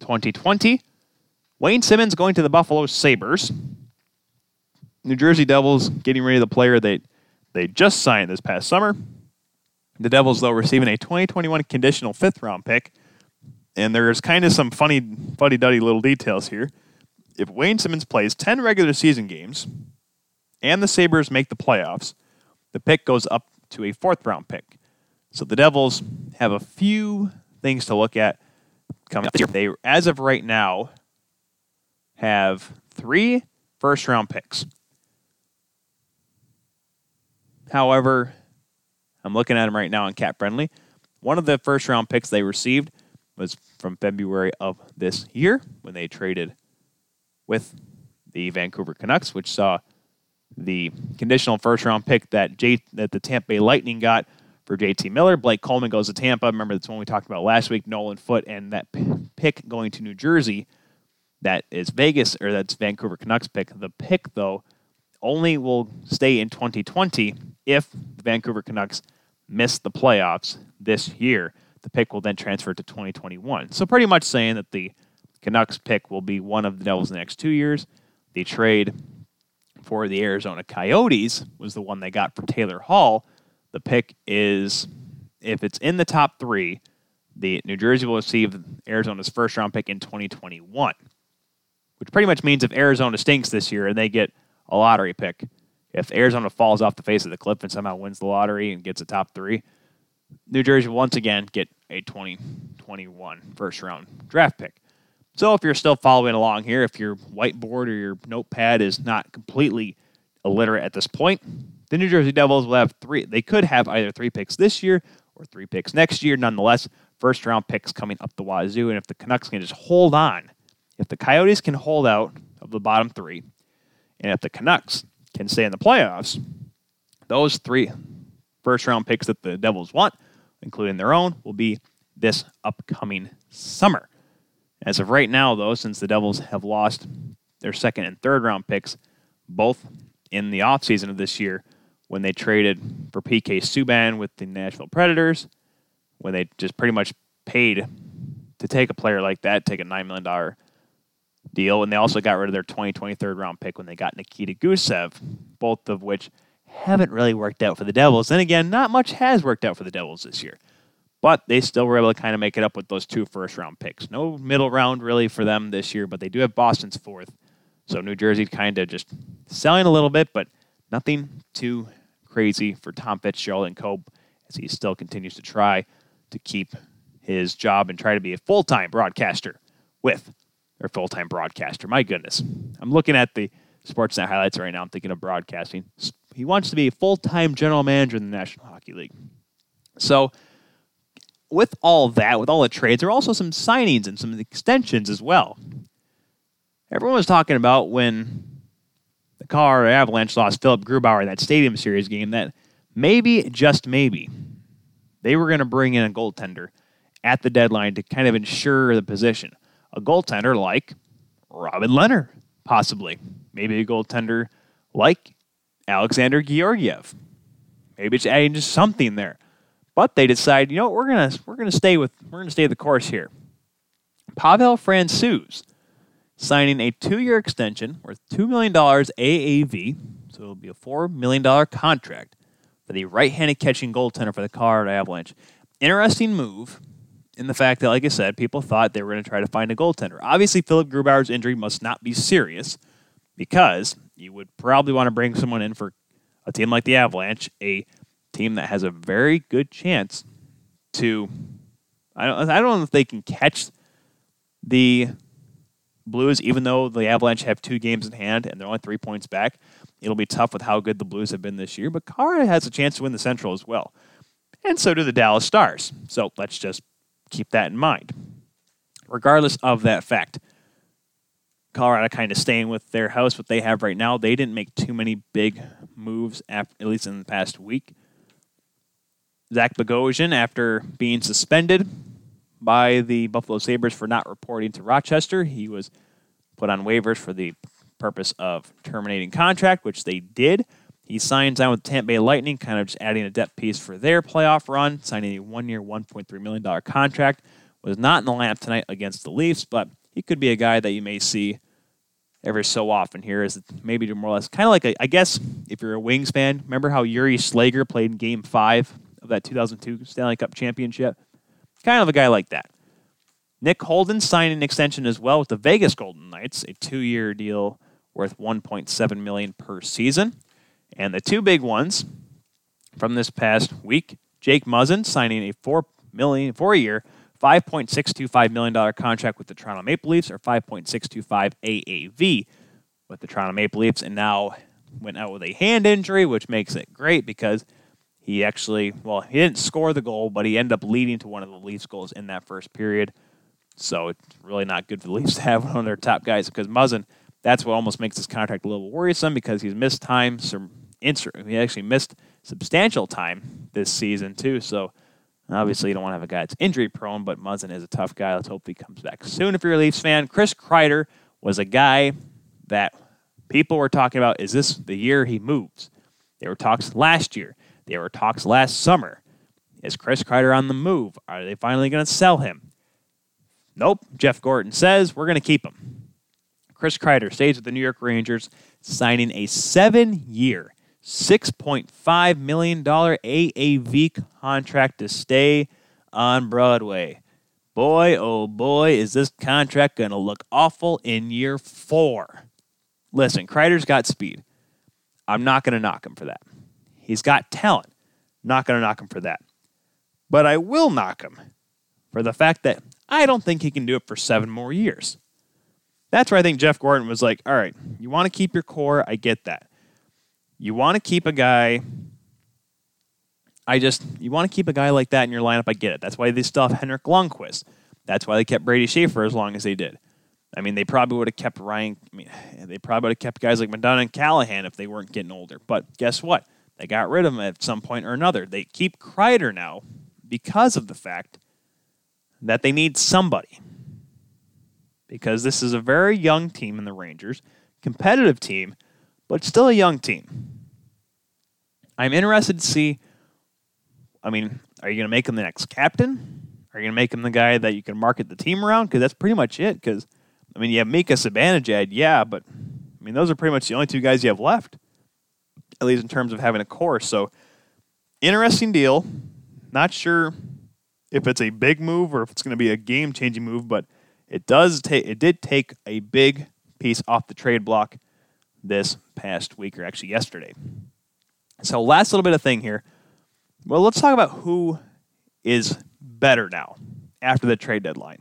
2020 Wayne Simmonds going to the Buffalo Sabres. New Jersey Devils getting rid of the player they, they just signed this past summer. The Devils, though, receiving a 2021 conditional fifth round pick. And there's kind of some funny, fuddy duddy little details here. If Wayne Simmonds plays 10 regular season games and the Sabres make the playoffs, the pick goes up to a fourth round pick. So the Devils have a few things to look at coming up. They, as of right now, have three first round picks. However, I'm looking at them right now on Cap Friendly. One of the first round picks they received was from February of this year when they traded with the Vancouver Canucks, which saw the conditional first round pick that J, that the Tampa Bay Lightning got for JT Miller. Blake Coleman goes to Tampa. Remember that's one we talked about last week. Nolan Foote and that pick going to New Jersey that is Vegas or that's Vancouver Canucks pick. The pick though only will stay in 2020 if the Vancouver Canucks miss the playoffs this year. The pick will then transfer to 2021. So pretty much saying that the Canucks pick will be one of the Devils in the next two years. The trade for the Arizona Coyotes was the one they got for Taylor Hall. The pick is if it's in the top three, the New Jersey will receive Arizona's first round pick in 2021 which pretty much means if Arizona stinks this year and they get a lottery pick, if Arizona falls off the face of the cliff and somehow wins the lottery and gets a top three, New Jersey will once again get a 2021 first round draft pick. So if you're still following along here, if your whiteboard or your notepad is not completely illiterate at this point, the New Jersey Devils will have three. They could have either three picks this year or three picks next year. Nonetheless, first round picks coming up the wazoo. And if the Canucks can just hold on if the Coyotes can hold out of the bottom three, and if the Canucks can stay in the playoffs, those three first round picks that the Devils want, including their own, will be this upcoming summer. As of right now, though, since the Devils have lost their second and third round picks, both in the offseason of this year, when they traded for PK Subban with the Nashville Predators, when they just pretty much paid to take a player like that, take a $9 million deal, and they also got rid of their 2023 round pick when they got Nikita Gusev, both of which haven't really worked out for the Devils. And again, not much has worked out for the Devils this year. But they still were able to kind of make it up with those two first round picks. No middle round really for them this year, but they do have Boston's fourth. So New Jersey kind of just selling a little bit, but nothing too crazy for Tom Fitzgerald and Cope as he still continues to try to keep his job and try to be a full time broadcaster with or full time broadcaster. My goodness. I'm looking at the Sportsnet highlights right now. I'm thinking of broadcasting. He wants to be a full time general manager in the National Hockey League. So, with all that, with all the trades, there are also some signings and some extensions as well. Everyone was talking about when the Colorado Avalanche lost Philipp Grubauer in that Stadium Series game that maybe, just maybe, they were going to bring in a goaltender at the deadline to kind of ensure the position a goaltender like Robin Lehner, possibly. Maybe a goaltender like Alexander Georgiev. Maybe it's adding just something there. But they decide, you know, we're gonna we're gonna stay with we're gonna stay the course here. Pavel Francouz signing a two-year extension worth two million dollars AAV, so it'll be a four million dollar contract for the right-handed catching goaltender for the Colorado Avalanche. Interesting move in the fact that, like I said, people thought they were going to try to find a goaltender. Obviously, Philipp Grubauer's injury must not be serious because you would probably want to bring someone in for a team like the Avalanche, a team that has a very good chance to. I don't. I don't know if they can catch the Blues, even though the Avalanche have two games in hand and they're only three points back. It'll be tough with how good the Blues have been this year, but Colorado has a chance to win the Central as well. And so do the Dallas Stars. So let's just keep that in mind. Regardless of that fact, Colorado kind of staying with their house, what they have right now. They didn't make too many big moves, after, at least in the past week. Zach Bogosian, after being suspended by the Buffalo Sabres for not reporting to Rochester, he was put on waivers for the purpose of terminating contract, which they did. He signs on with Tampa Bay Lightning, kind of just adding a depth piece for their playoff run, signing a one year, $1.3 million contract. Was not in the lineup tonight against the Leafs, but he could be a guy that you may see every so often here is maybe more or less kind of like a, I guess if you're a Wings fan, remember how Jiri Slegr played in Game Five of that 2002 Stanley Cup championship? Kind of a guy like that. Nick Holden signed an extension as well with the Vegas Golden Knights, a two-year deal worth 1.7 million per season. And the two big ones from this past week, Jake Muzzin signing a four million four-year $5.625 million contract with the Toronto Maple Leafs or 5.625 AAV with the Toronto Maple Leafs and now went out with a hand injury, which makes it great because he actually, well, he didn't score the goal, but he ended up leading to one of the Leafs goals in that first period. So it's really not good for the Leafs to have one of their top guys because Muzzin, that's what almost makes this contract a little worrisome because he's missed time. Some he actually missed substantial time this season too. So Obviously, you don't want to have a guy that's injury prone, but Muzzin is a tough guy. Let's hope he comes back soon if you're a Leafs fan. Chris Kreider was a guy that people were talking about is this the year he moves? There were talks last year. There were talks last summer. Is Chris Kreider on the move? Are they finally going to sell him? Nope. Jeff Gorton says we're going to keep him. Chris Kreider stays with the New York Rangers, signing a seven year, $6.5 million AAV contract to stay on Broadway. Boy, oh boy, is this contract going to look awful in year four. Listen, Kreider's got speed. I'm not going to knock him for that. He's got talent. Not going to knock him for that. But I will knock him for the fact that I don't think he can do it for seven more years. That's where I think Jeff Gorton was like, all right, you want to keep your core. I get that. You want to keep a guy. I just you want to keep a guy like that in your lineup. I get it. That's why they still Henrik Lundqvist. That's why they kept Brady Skjei as long as they did. I mean, they probably would have kept Ryan. I mean, they probably would have kept guys like McDonagh and Callahan if they weren't getting older. But guess what? They got rid of them at some point or another. They keep Kreider now because of the fact that they need somebody. Because this is a very young team in the Rangers, competitive team, but still a young team. I'm interested to see. I mean, are you going to make him the next captain? Are you going to make him the guy that you can market the team around? Because that's pretty much it. Because, I mean, you have Mika Zibanejad, yeah, but, I mean, those are pretty much the only two guys you have left, at least in terms of having a core. So, interesting deal. Not sure if it's a big move or if it's going to be a game changing move, but it does take it did take a big piece off the trade block this past week, or actually yesterday. So, last little bit of thing here. Well, let's talk about who is better now after the trade deadline.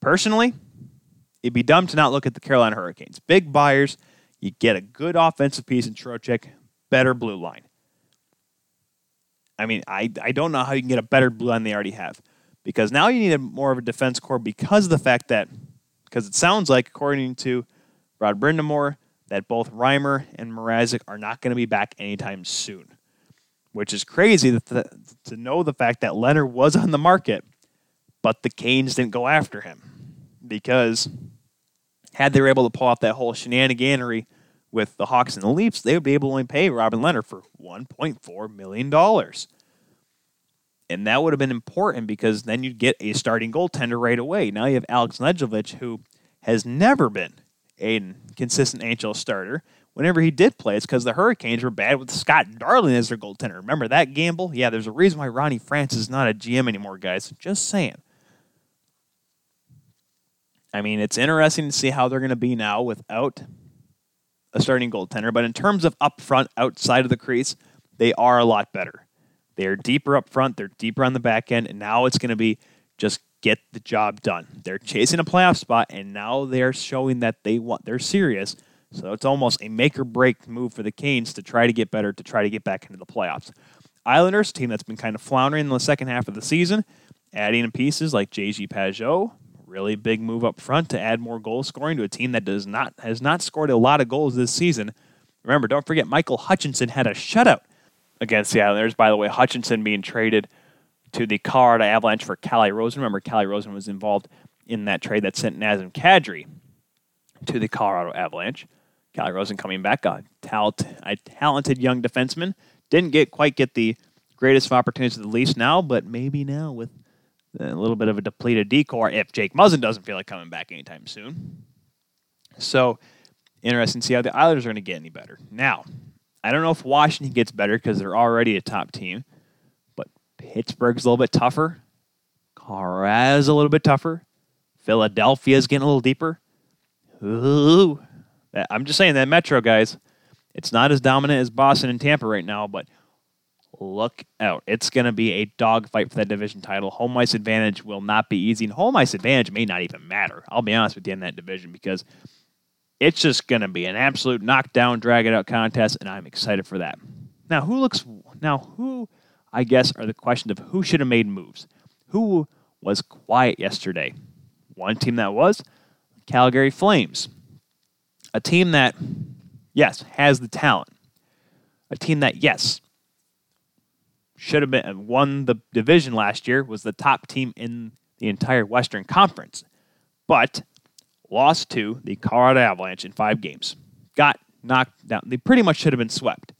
Personally, it'd be dumb to not look at the Carolina Hurricanes. Big buyers, you get a good offensive piece in Trocheck, better blue line. I mean, I, I don't know how you can get a better blue line they already have. Because now you need a, more of a defense core because of the fact that, because it sounds like, according to Rod Brind'Amour, that both Reimer and Mrazek are not going to be back anytime soon, which is crazy the, to know the fact that Leonard was on the market, but the Canes didn't go after him because had they were able to pull off that whole shenaniganery with the Hawks and the Leafs, they would be able to only pay Robin Leonard for $1.4 million. And that would have been important because then you'd get a starting goaltender right away. Now you have Alex Nedeljkovic, who has never been a consistent NHL starter. Whenever he did play, it's because the Hurricanes were bad with Scott Darling as their goaltender. Remember that gamble? Yeah, there's a reason why Ronnie Francis is not a GM anymore, guys. Just saying. I mean, it's interesting to see how they're going to be now without a starting goaltender. But in terms of up front, outside of the crease, they are a lot better. They're deeper up front, they're deeper on the back end, and now it's going to be just get the job done. They're chasing a playoff spot, and now they're showing that they want they're serious. So it's almost a make or break move for the Canes to try to get better, to try to get back into the playoffs. Islanders, team that's been kind of floundering in the second half of the season, adding in pieces like JG Pageau, really big move up front to add more goal scoring to a team that does not has not scored a lot of goals this season. Remember, don't forget Michael Hutchinson had a shutout against the Islanders. By the way, Hutchinson being traded to the Colorado Avalanche for Calle Rosen. Remember, Calle Rosen was involved in that trade that sent Nazem Kadri to the Colorado Avalanche. Calle Rosen coming back, a, talent, a talented young defenseman. Didn't get quite get the greatest of opportunities at the Leafs now, but maybe now with a little bit of a depleted D core if Jake Muzzin doesn't feel like coming back anytime soon. So interesting to see how the Islanders are going to get any better. Now, I don't know if Washington gets better because they're already a top team, Pittsburgh's a little bit tougher. Colorado's a little bit tougher. Philadelphia's getting a little deeper. Ooh. I'm just saying that Metro, guys, it's not as dominant as Boston and Tampa right now, but look out. It's going to be a dogfight for that division title. Home ice advantage will not be easy, and home ice advantage may not even matter. I'll be honest with you in that division because it's just going to be an absolute knockdown, drag it out contest, and I'm excited for that. Now, who looks, now, who, I guess, are the questions of who should have made moves? Who was quiet yesterday? One team that was Calgary Flames. A team that, yes, has the talent. A team that, yes, should have been won the division last year, was the top team in the entire Western Conference, but lost to the Colorado Avalanche in five games. Got knocked down. They pretty much should have been swept.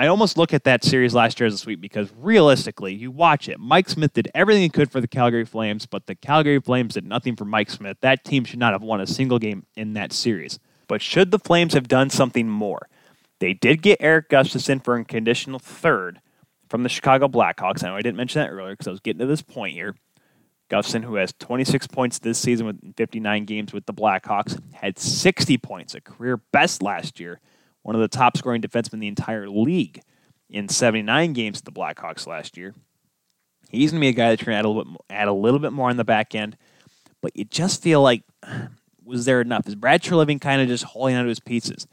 I almost look at that series last year as a sweep because realistically, you watch it. Mike Smith did everything he could for the Calgary Flames, but the Calgary Flames did nothing for Mike Smith. That team should not have won a single game in that series. But should the Flames have done something more? They did get Erik Gustafsson for a conditional third, from the Chicago Blackhawks. I know I didn't mention that earlier because I was getting to this point here. Gustafsson, who has 26 points this season with 59 games with the Blackhawks, had 60 points, a career best last year. One of the top scoring defensemen in the entire league in 79 games with the Blackhawks last year. He's going to be a guy that's going to add a little bit, more on the back end. But you just feel like, was there enough? Is Brad Treliving kind of just holding onto his pieces?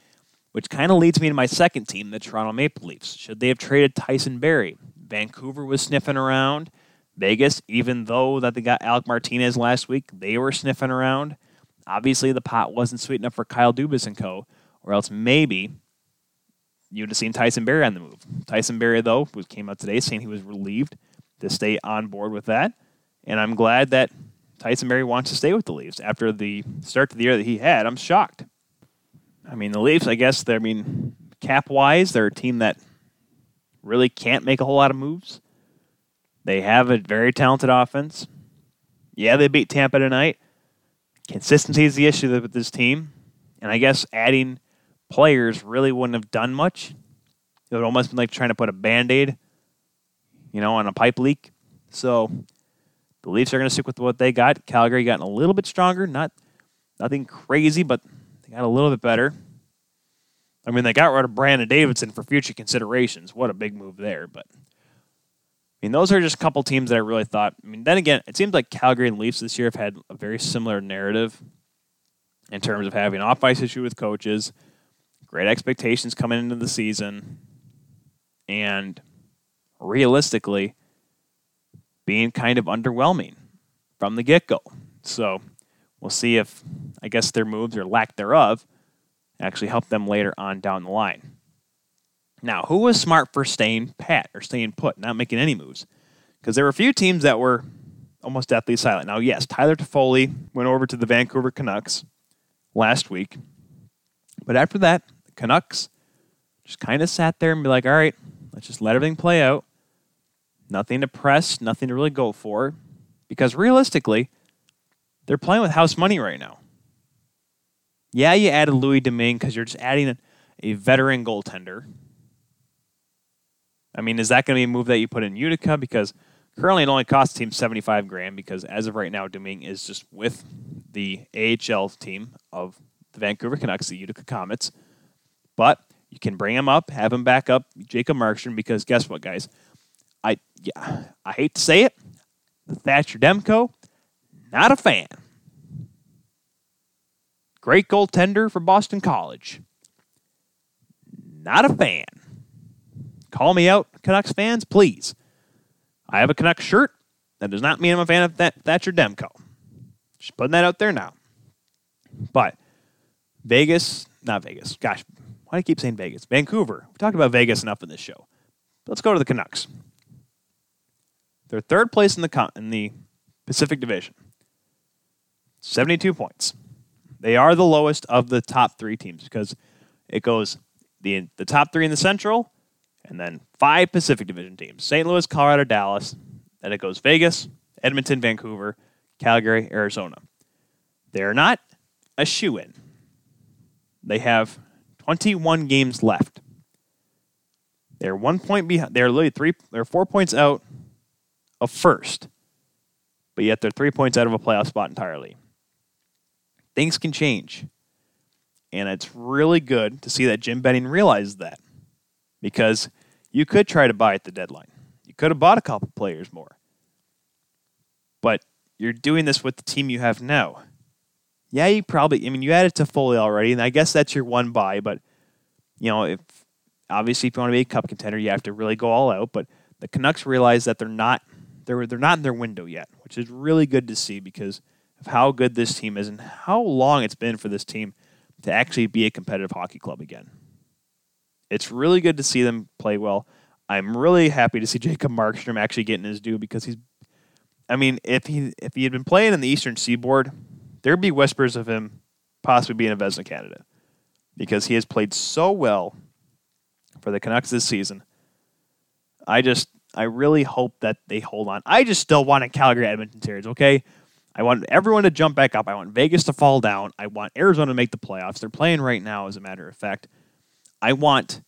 which kind of leads me to my second team, the Toronto Maple Leafs. Should they have traded Tyson Barrie? Vancouver was sniffing around. Vegas, even though that they got Alec Martinez last week, they were sniffing around. Obviously, the pot wasn't sweet enough for Kyle Dubas and co., or else maybe you'd have seen Tyson Barrie on the move. Tyson Barrie, though, who came out today saying he was relieved to stay on board with that. And I'm glad that Tyson Barrie wants to stay with the Leafs after the start to the year that he had. I'm shocked. I mean, the Leafs, I guess, I mean, cap wise, they're a team that really can't make a whole lot of moves. They have a very talented offense. Yeah, they beat Tampa tonight. Consistency is the issue with this team. And I guess adding players really wouldn't have done much. It would almost been like trying to put a band aid, you know, on a pipe leak. So the Leafs are going to stick with what they got. Calgary gotten a little bit stronger, not nothing crazy, but they got a little bit better. I mean, they got rid of Brandon Davidson for future considerations. What a big move there. But, I mean, those are just a couple teams that I really thought. I mean, then again, it seems like Calgary and Leafs this year have had a very similar narrative in terms of having off ice issue with coaches, great expectations coming into the season, and realistically being kind of underwhelming from the get go. So, We'll see if, I guess, their moves or lack thereof actually help them later on down the line. Now, who was smart for staying pat or staying put, not making any moves? Because there were a few teams that were almost deathly silent. Now, yes, Tyler Toffoli went over to the Vancouver Canucks last week. But after that, Canucks just kind of sat there and be like, all right, let's just let everything play out. Nothing to press, nothing to really go for. Because realistically, they're playing with house money right now. Yeah, you added Louis Domingue because you're just adding a, a, veteran goaltender. I mean, is that going to be a move that you put in Utica? Because currently it only costs the team 75 grand because as of right now, Domingue is just with the AHL team of the Vancouver Canucks, the Utica Comets. But You can bring him up, have him back up Jacob Markstrom because guess what, guys? I yeah, I hate to say it, Thatcher Demko, not a fan. Great goaltender for Boston College. Not a fan. Call me out, Canucks fans, please. I have a Canucks shirt. That does not mean I'm a fan of that Thatcher Demko. Just putting that out there now. But Vegas, not Vegas. Gosh, why do I keep saying Vegas? Vancouver. We talked about Vegas enough in this show. Let's go to the Canucks. They're third place in the in the Pacific Division. 72 points. They are the lowest of the top three teams because it goes the the top three in the Central, and then five Pacific Division teams: St. Louis, Colorado, Dallas. Then it goes Vegas, Edmonton, Vancouver, Calgary, Arizona. They're not a shoe in. They have 21 games left. They're one point behind. They're literally three. They're four points out of first, but yet they're three points out of a playoff spot entirely. Things can change. And it's really good to see that Jim Benning realized that because you could try to buy at the deadline. You could have bought a couple players more. But you're doing this with the team you have now. Yeah, you probably, I mean, you added Toffoli already, and I guess that's your one buy, but, you know, if obviously if you want to be a cup contender, you have to really go all out. But the Canucks realize that they're not they're they're not in their window yet, which is really good to see because of how good this team is and how long it's been for this team to actually be a competitive hockey club again. It's really good to see them play well. I'm really happy to see Jacob Markstrom actually getting his due because he's I mean, if he if he had been playing in the Eastern Seaboard, there'd be whispers of him possibly being a Vezina candidate because he has played so well for the Canucks this season. I just I really hope that they hold on. I just still want a Calgary Edmonton series, okay? I want everyone to jump back up. I want Vegas to fall down. I want Arizona to make the playoffs. They're playing right now, as a matter of fact. I want.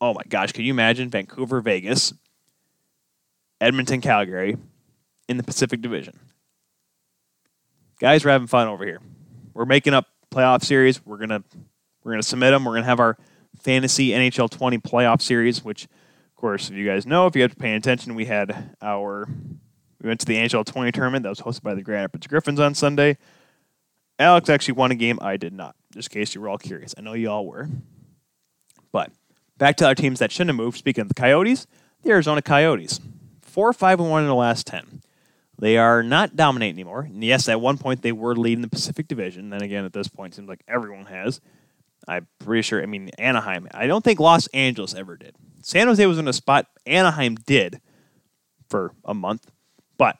Oh my gosh, can you imagine Vancouver, Vegas, Edmonton, Calgary in the Pacific Division? Guys, we're having fun over here. We're making up playoff series. We're gonna we're gonna submit them. We're gonna have our fantasy NHL 20 playoff series, which, of course, if you guys know, if you have been paying attention, we had our we went to the NHL 20 tournament that was hosted by the Grand Rapids Griffins on Sunday. Alex actually won a game. I did not, just in case you were all curious. I know you all were. But back to our teams that shouldn't have moved. Speaking of the Coyotes, the Arizona Coyotes. 4 5 and 1 in the last 10. They are not dominating anymore. And yes, at one point they were leading the Pacific Division. Then again, at this point, seems like everyone has. I'm pretty sure. I mean, Anaheim. I don't think Los Angeles ever did. San Jose was in a spot Anaheim did for a month. But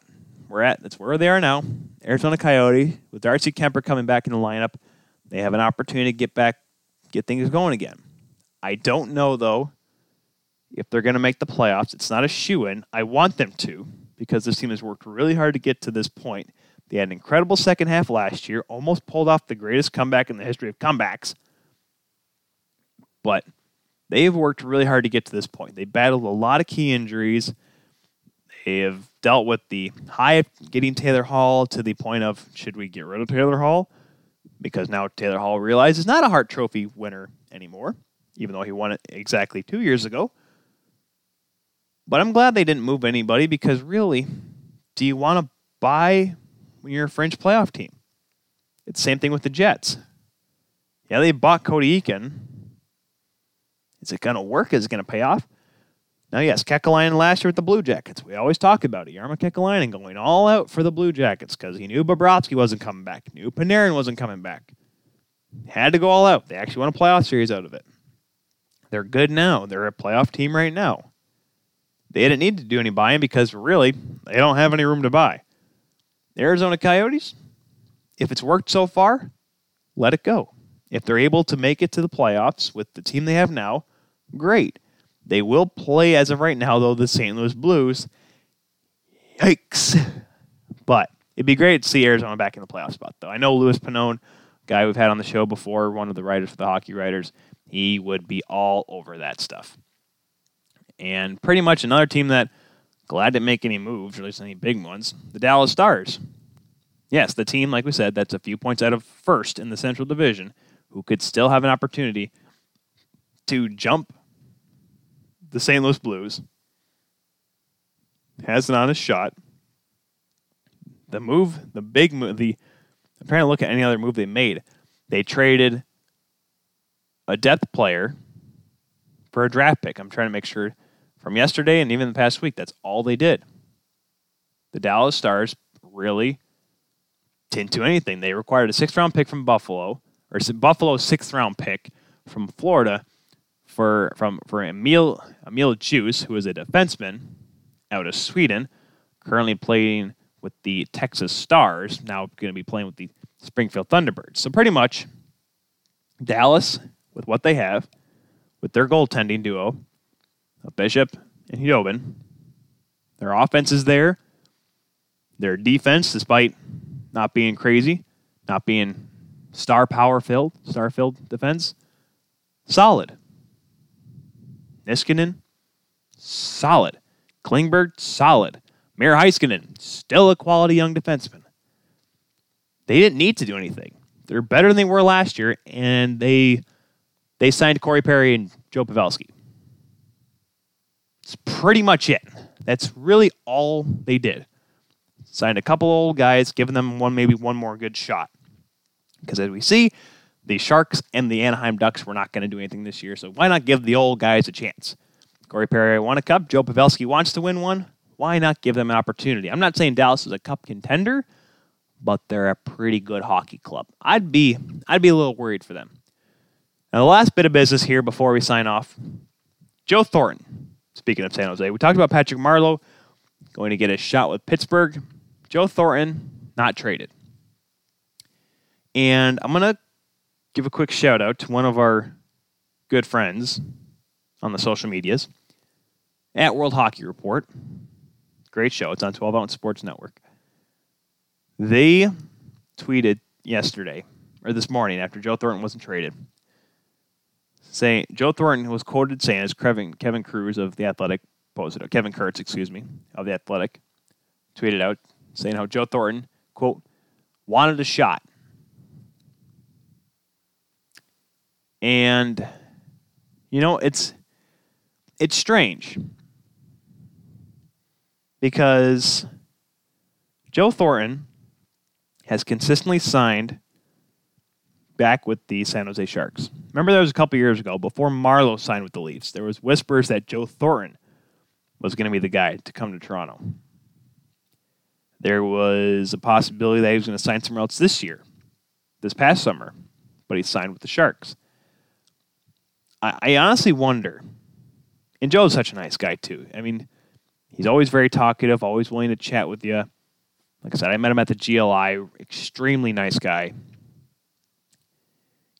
we're at that's where they are now. Arizona Coyote with Darcy Kuemper coming back in the lineup. They have an opportunity to get back, get things going again. I don't know though if they're going to make the playoffs. It's not a shoe in. I want them to because this team has worked really hard to get to this point. They had an incredible second half last year, almost pulled off the greatest comeback in the history of comebacks. But they've worked really hard to get to this point. They battled a lot of key injuries. They have dealt with the high of getting Taylor Hall to the point of should we get rid of Taylor Hall? Because now Taylor Hall realizes not a Hart Trophy winner anymore, even though he won it exactly two years ago. But I'm glad they didn't move anybody because really, do you want to buy when you're a French playoff team? It's the same thing with the Jets. Yeah, they bought Cody Eakin. Is it going to work? Is it going to pay off? Now, yes, Kekalainen last year with the Blue Jackets. We always talk about it. Jarmo Kekalainen going all out for the Blue Jackets because he knew Bobrovsky wasn't coming back, knew Panarin wasn't coming back. Had to go all out. They actually won a playoff series out of it. They're good now. They're a playoff team right now. They didn't need to do any buying because really, they don't have any room to buy. The Arizona Coyotes, if it's worked so far, let it go. If they're able to make it to the playoffs with the team they have now, great. They will play as of right now, though, the St. Louis Blues. Yikes. But it'd be great to see Arizona back in the playoff spot, though. I know Louis Pannone, guy we've had on the show before, one of the writers for the Hockey Writers, he would be all over that stuff. And pretty much another team that glad didn't make any moves, or at least any big ones, the Dallas Stars. Yes, the team, like we said, that's a few points out of first in the Central Division, who could still have an opportunity to jump the St. Louis Blues. Has an honest shot. The move, the big move, the I'm trying to look at any other move they made. They traded a depth player for a draft pick. I'm trying to make sure from yesterday and even the past week, that's all they did. The Dallas Stars really didn't do anything. They required a sixth round pick from Buffalo, or Buffalo's sixth round pick from Florida for from for Emil Emil Djuse, who is a defenseman out of Sweden, currently playing with the Texas Stars, now going to be playing with the Springfield Thunderbirds. So pretty much Dallas, with what they have, with their goaltending duo Bishop and Khudobin, their offense is there. Their defense, despite not being crazy, not being star power filled, star filled defense, solid. Niskanen, solid. Klingberg, solid. Miro Heiskanen, still a quality young defenseman. They didn't need to do anything. They're better than they were last year, and they they signed Corey Perry and Joe Pavelski. It's pretty much it. That's really all they did. Signed a couple old guys, giving them one maybe one more good shot. Because as we see, the Sharks and the Anaheim Ducks were not going to do anything this year, so why not give the old guys a chance? Corey Perry won a cup. Joe Pavelski wants to win one. Why not give them an opportunity? I'm not saying Dallas is a cup contender, but they're a pretty good hockey club. I'd be I'd be a little worried for them. Now the last bit of business here before we sign off. Joe Thornton. Speaking of San Jose, we talked about Patrick Marleau going to get a shot with Pittsburgh. Joe Thornton not traded. And I'm going to give a quick shout out to one of our good friends on the social medias at World Hockey Report. Great show. It's on 12 Ounce Sports Network. They tweeted yesterday, or this morning after Joe Thornton wasn't traded, saying Joe Thornton was quoted saying as Kevin, Kevin Cruz of The Athletic posted Kevin Kurz, excuse me, of The Athletic, tweeted out saying how Joe Thornton, quote, wanted a shot. And you know, it's it's strange because Joe Thornton has consistently signed back with the San Jose Sharks. Remember, that was a couple years ago before Marleau signed with the Leafs. There was whispers that Joe Thornton was going to be the guy to come to Toronto. There was a possibility that he was going to sign somewhere else this year, this past summer, but he signed with the Sharks. I, I honestly wonder, and Joe's such a nice guy too. I mean, He's always very talkative, always willing to chat with you. Like I said, I met him at the GLI. Extremely nice guy.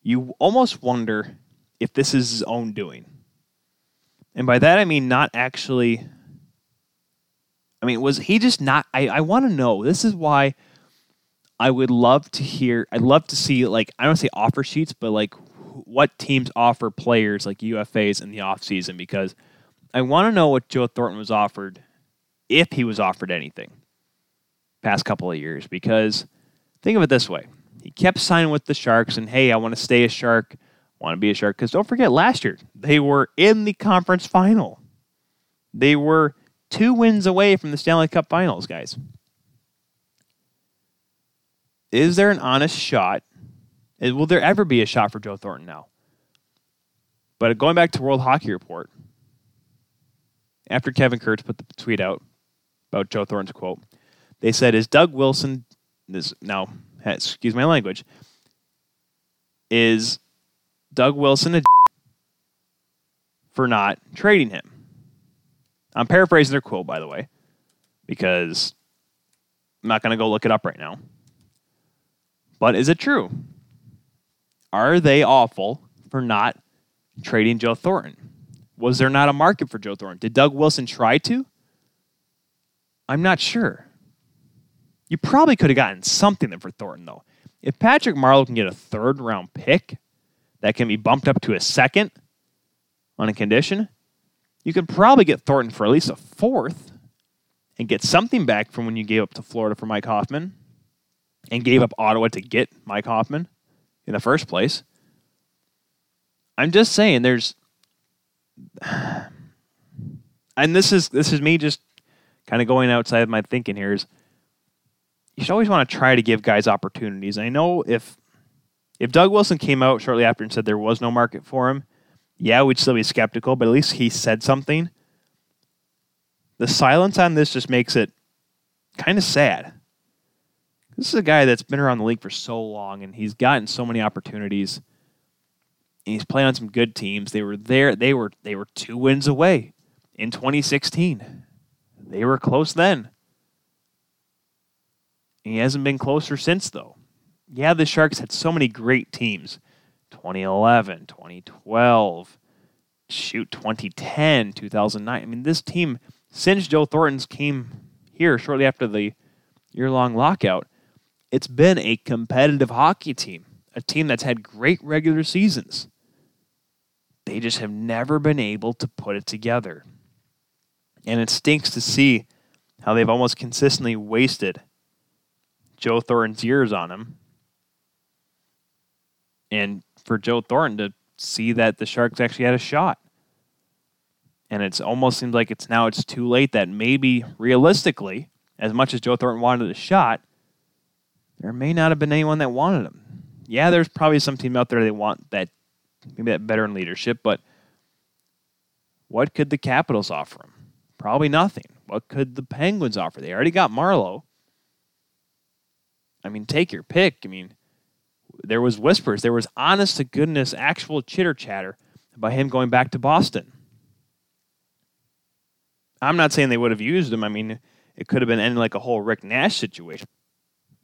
You almost wonder if this is his own doing. And by that, I mean not actually. I mean, was he just not? I, I want to know. This is why I would love to hear. I'd love to see, like, I don't say offer sheets, but like what teams offer players like UFAs in the offseason because I want to know what Joe Thornton was offered if he was offered anything past couple of years because think of it this way he kept signing with the sharks and hey i want to stay a shark want to be a shark because don't forget last year they were in the conference final they were two wins away from the stanley cup finals guys is there an honest shot will there ever be a shot for joe thornton now but going back to world hockey report after kevin kurz put the tweet out about Joe Thornton's quote. They said, "Is Doug Wilson this now? Excuse my language. Is Doug Wilson a for not trading him?" I'm paraphrasing their quote, by the way, because I'm not going to go look it up right now. But is it true? Are they awful for not trading Joe Thornton? Was there not a market for Joe Thornton? Did Doug Wilson try to? I'm not sure. You probably could have gotten something for Thornton, though. If Patrick Marleau can get a third round pick that can be bumped up to a second on a condition, you could probably get Thornton for at least a fourth and get something back from when you gave up to Florida for Mike Hoffman and gave up Ottawa to get Mike Hoffman in the first place. I'm just saying there's and this is this is me just kind of going outside of my thinking here is you should always want to try to give guys opportunities. I know if if Doug Wilson came out shortly after and said there was no market for him, yeah, we'd still be skeptical, but at least he said something. The silence on this just makes it kind of sad. This is a guy that's been around the league for so long and he's gotten so many opportunities. And he's played on some good teams. They were there, they were they were two wins away in 2016. They were close then. He hasn't been closer since though. Yeah, the Sharks had so many great teams. 2011, 2012, shoot 2010, 2009. I mean, this team since Joe Thornton's came here shortly after the year-long lockout, it's been a competitive hockey team, a team that's had great regular seasons. They just have never been able to put it together. And it stinks to see how they've almost consistently wasted Joe Thornton's years on him. And for Joe Thornton to see that the Sharks actually had a shot. And it's almost seems like it's now it's too late that maybe realistically, as much as Joe Thornton wanted a shot, there may not have been anyone that wanted him. Yeah, there's probably some team out there that want that maybe that veteran leadership, but what could the Capitals offer him? Probably nothing. What could the Penguins offer? They already got Marleau. I mean, take your pick. I mean, there was whispers. There was honest to goodness, actual chitter chatter about him going back to Boston. I'm not saying they would have used him. I mean, it could have been ending like a whole Rick Nash situation.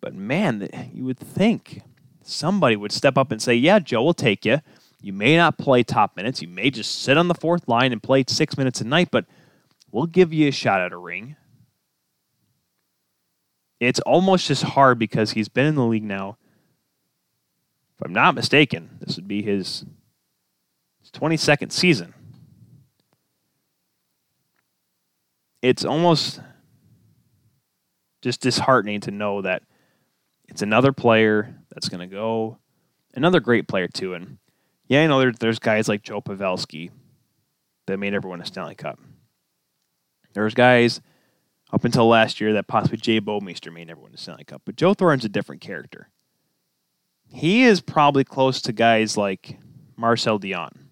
But man, you would think somebody would step up and say, "Yeah, Joe we'll take you. You may not play top minutes. You may just sit on the fourth line and play six minutes a night, but we'll give you a shot at a ring." It's almost just hard because he's been in the league now. If I'm not mistaken, this would be his, his 22nd season. It's almost just disheartening to know that it's another player that's going to go, another great player too. And yeah, I know there, there's guys like Joe Pavelski that made everyone a Stanley Cup. There's guys up until last year that possibly Jay Bouwmeester made everyone a Stanley Cup. But Joe Thornton's a different character. He is probably close to guys like Marcel Dionne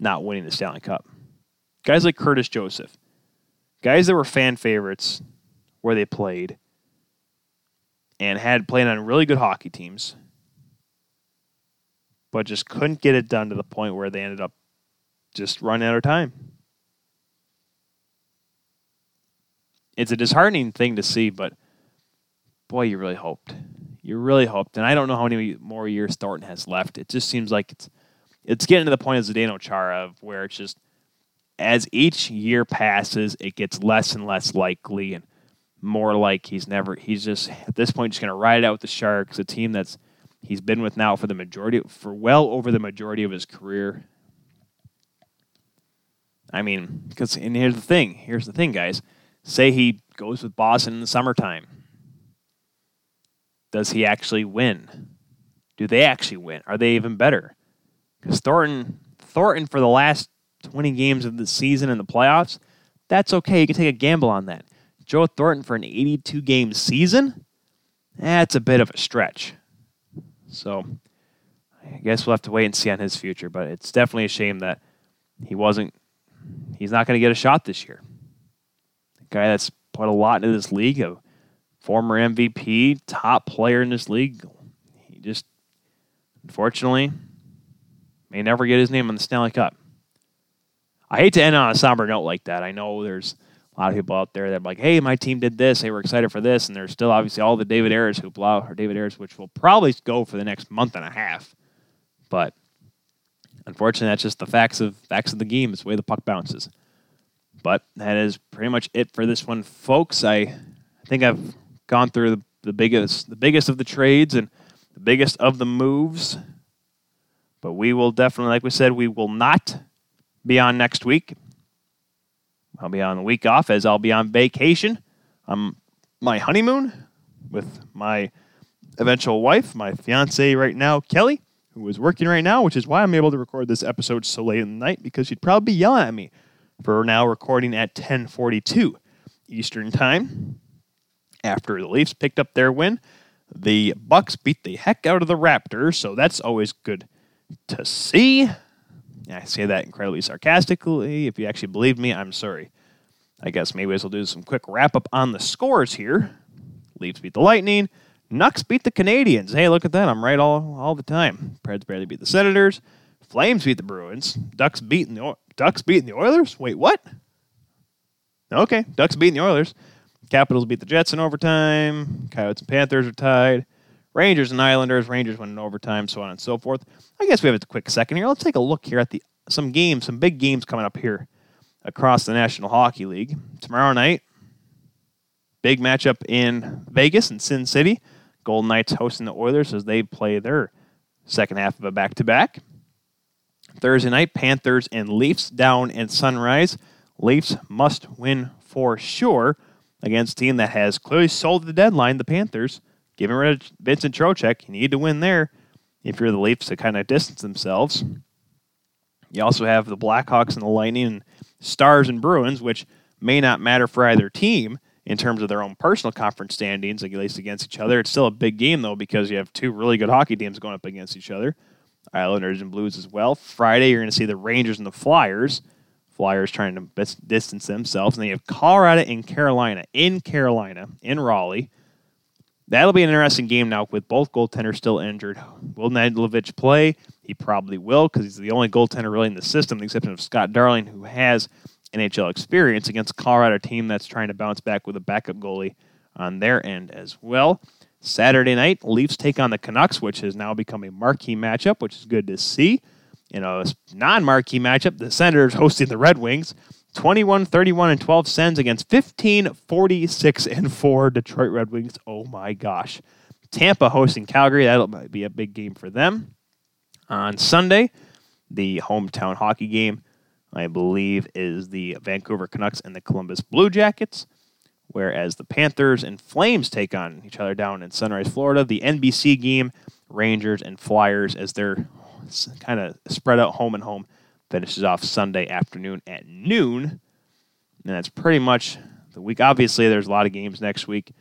not winning the Stanley Cup. Guys like Curtis Joseph. Guys that were fan favorites where they played and had played on really good hockey teams, but just couldn't get it done to the point where they ended up just running out of time. It's a disheartening thing to see, but boy, you really hoped. You really hoped. And I don't know how many more years Thornton has left. It just seems like it's it's getting to the point of Zdeno Chara of where it's just as each year passes, it gets less and less likely and more like he's never he's just at this point just going to ride it out with the Sharks, a team that's he's been with now for the majority for well over the majority of his career. I mean, because and here's the thing, here's the thing, guys. Say he goes with Boston in the summertime. Does he actually win? Do they actually win? Are they even better? Because Thornton, Thornton for the last 20 games of the season in the playoffs, that's okay. You can take a gamble on that. Joe Thornton for an 82 game season, that's a bit of a stretch. So I guess we'll have to wait and see on his future, but it's definitely a shame that he wasn't, he's not going to get a shot this year. Guy that's put a lot into this league, a former MVP, top player in this league, he just, unfortunately, may never get his name on the Stanley Cup. I hate to end on a somber note like that. I know there's a lot of people out there that are like, hey, my team did this. They were excited for this. And there's still obviously all the David Ayres hoopla, or David Ayres, which will probably go for the next month and a half. But unfortunately, that's just the facts of facts of the game. It's the way the puck bounces. But that is pretty much it for this one, folks. I, think I've gone through the, the biggest the biggest of the trades and the biggest of the moves. But we will definitely, like we said, we will not be on next week. I'll be on a week off as I'll be on vacation on my honeymoon with my eventual wife, my fiance right now, Kelly. who is working right now, which is why I'm able to record this episode so late in the night because she'd probably be yelling at me for now recording at 10:42 Eastern Time. After the Leafs picked up their win, the Bucks beat the heck out of the Raptors, so that's always good to see. I say that incredibly sarcastically. If you actually believe me, I'm sorry. I guess maybe we'll do some quick wrap up on the scores here. Leafs beat the Lightning. Nucks beat the Canadiens. Hey, look at that. I'm right all, all the time. Preds barely beat the Senators. Flames beat the Bruins. Ducks beat the Ducks beating the Oilers. Wait, what? Okay, Ducks beating the Oilers. Capitals beat the Jets in overtime. Coyotes and Panthers are tied. Rangers and Islanders. Rangers went in overtime, so on and so forth. I guess we have a quick second here. Let's take a look here at the some games, some big games coming up here across the National Hockey League tomorrow night. Big matchup in Vegas and Sin City. Golden Knights hosting the Oilers as they play their second half of a back to back. Thursday night, Panthers and Leafs down in Sunrise. Leafs must win for sure against a team that has clearly sold the deadline, the Panthers. Given rid of Vincent Trocheck, you need to win there if you're the Leafs to kind of distance themselves. You also have the Blackhawks and the Lightning and Stars and Bruins, which may not matter for either team in terms of their own personal conference standings, at least against each other. It's still a big game, though, because you have two really good hockey teams going up against each other. Islanders and Blues as well. Friday, you're going to see the Rangers and the Flyers. Flyers trying to distance themselves. And then you have Colorado and Carolina in Carolina, in Raleigh. That'll be an interesting game now with both goaltenders still injured. Will Nedeljkovic play? He probably will because he's the only goaltender really in the system, with the exception of Scott Darling, who has NHL experience against Colorado team that's trying to bounce back with a backup goalie on their end as well. Saturday night, Leafs take on the Canucks, which has now become a marquee matchup, which is good to see in a non marquee matchup, the Senators hosting the Red Wings. 21 31 and 12 Sens against 15 46 and 4 Detroit Red Wings. Oh my gosh. Tampa hosting Calgary. That'll be a big game for them. On Sunday, the hometown hockey game, I believe, is the Vancouver Canucks and the Columbus Blue Jackets. Whereas the Panthers and Flames take on each other down in Sunrise, Florida. The NBC game, Rangers and Flyers, as they're kind of spread out home and home. Finishes off Sunday afternoon at noon. And that's pretty much the week. Obviously, there's a lot of games next week.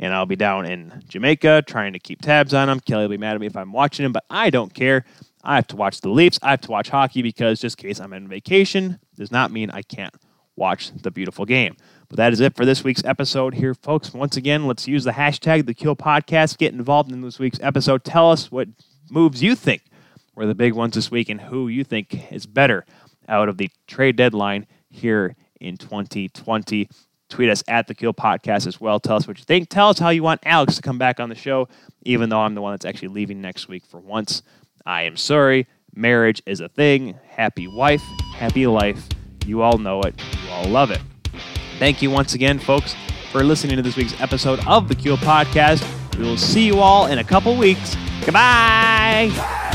And I'll be down in Jamaica trying to keep tabs on them. Kelly will be mad at me if I'm watching them, but I don't care. I have to watch the Leafs. I have to watch hockey because just in case I'm on vacation does not mean I can't watch the beautiful game. But that is it for this week's episode here, folks. Once again, let's use the hashtag the Kill Podcast. Get involved in this week's episode. Tell us what moves you think were the big ones this week and who you think is better out of the trade deadline here in 2020. Tweet us at the Kill Podcast as well. Tell us what you think. Tell us how you want Alex to come back on the show, even though I'm the one that's actually leaving next week for once. I am sorry. Marriage is a thing. Happy wife, happy life. You all know it. You all love it. Thank you once again, folks, for listening to this week's episode of the Kill Podcast. We will see you all in a couple weeks. Goodbye.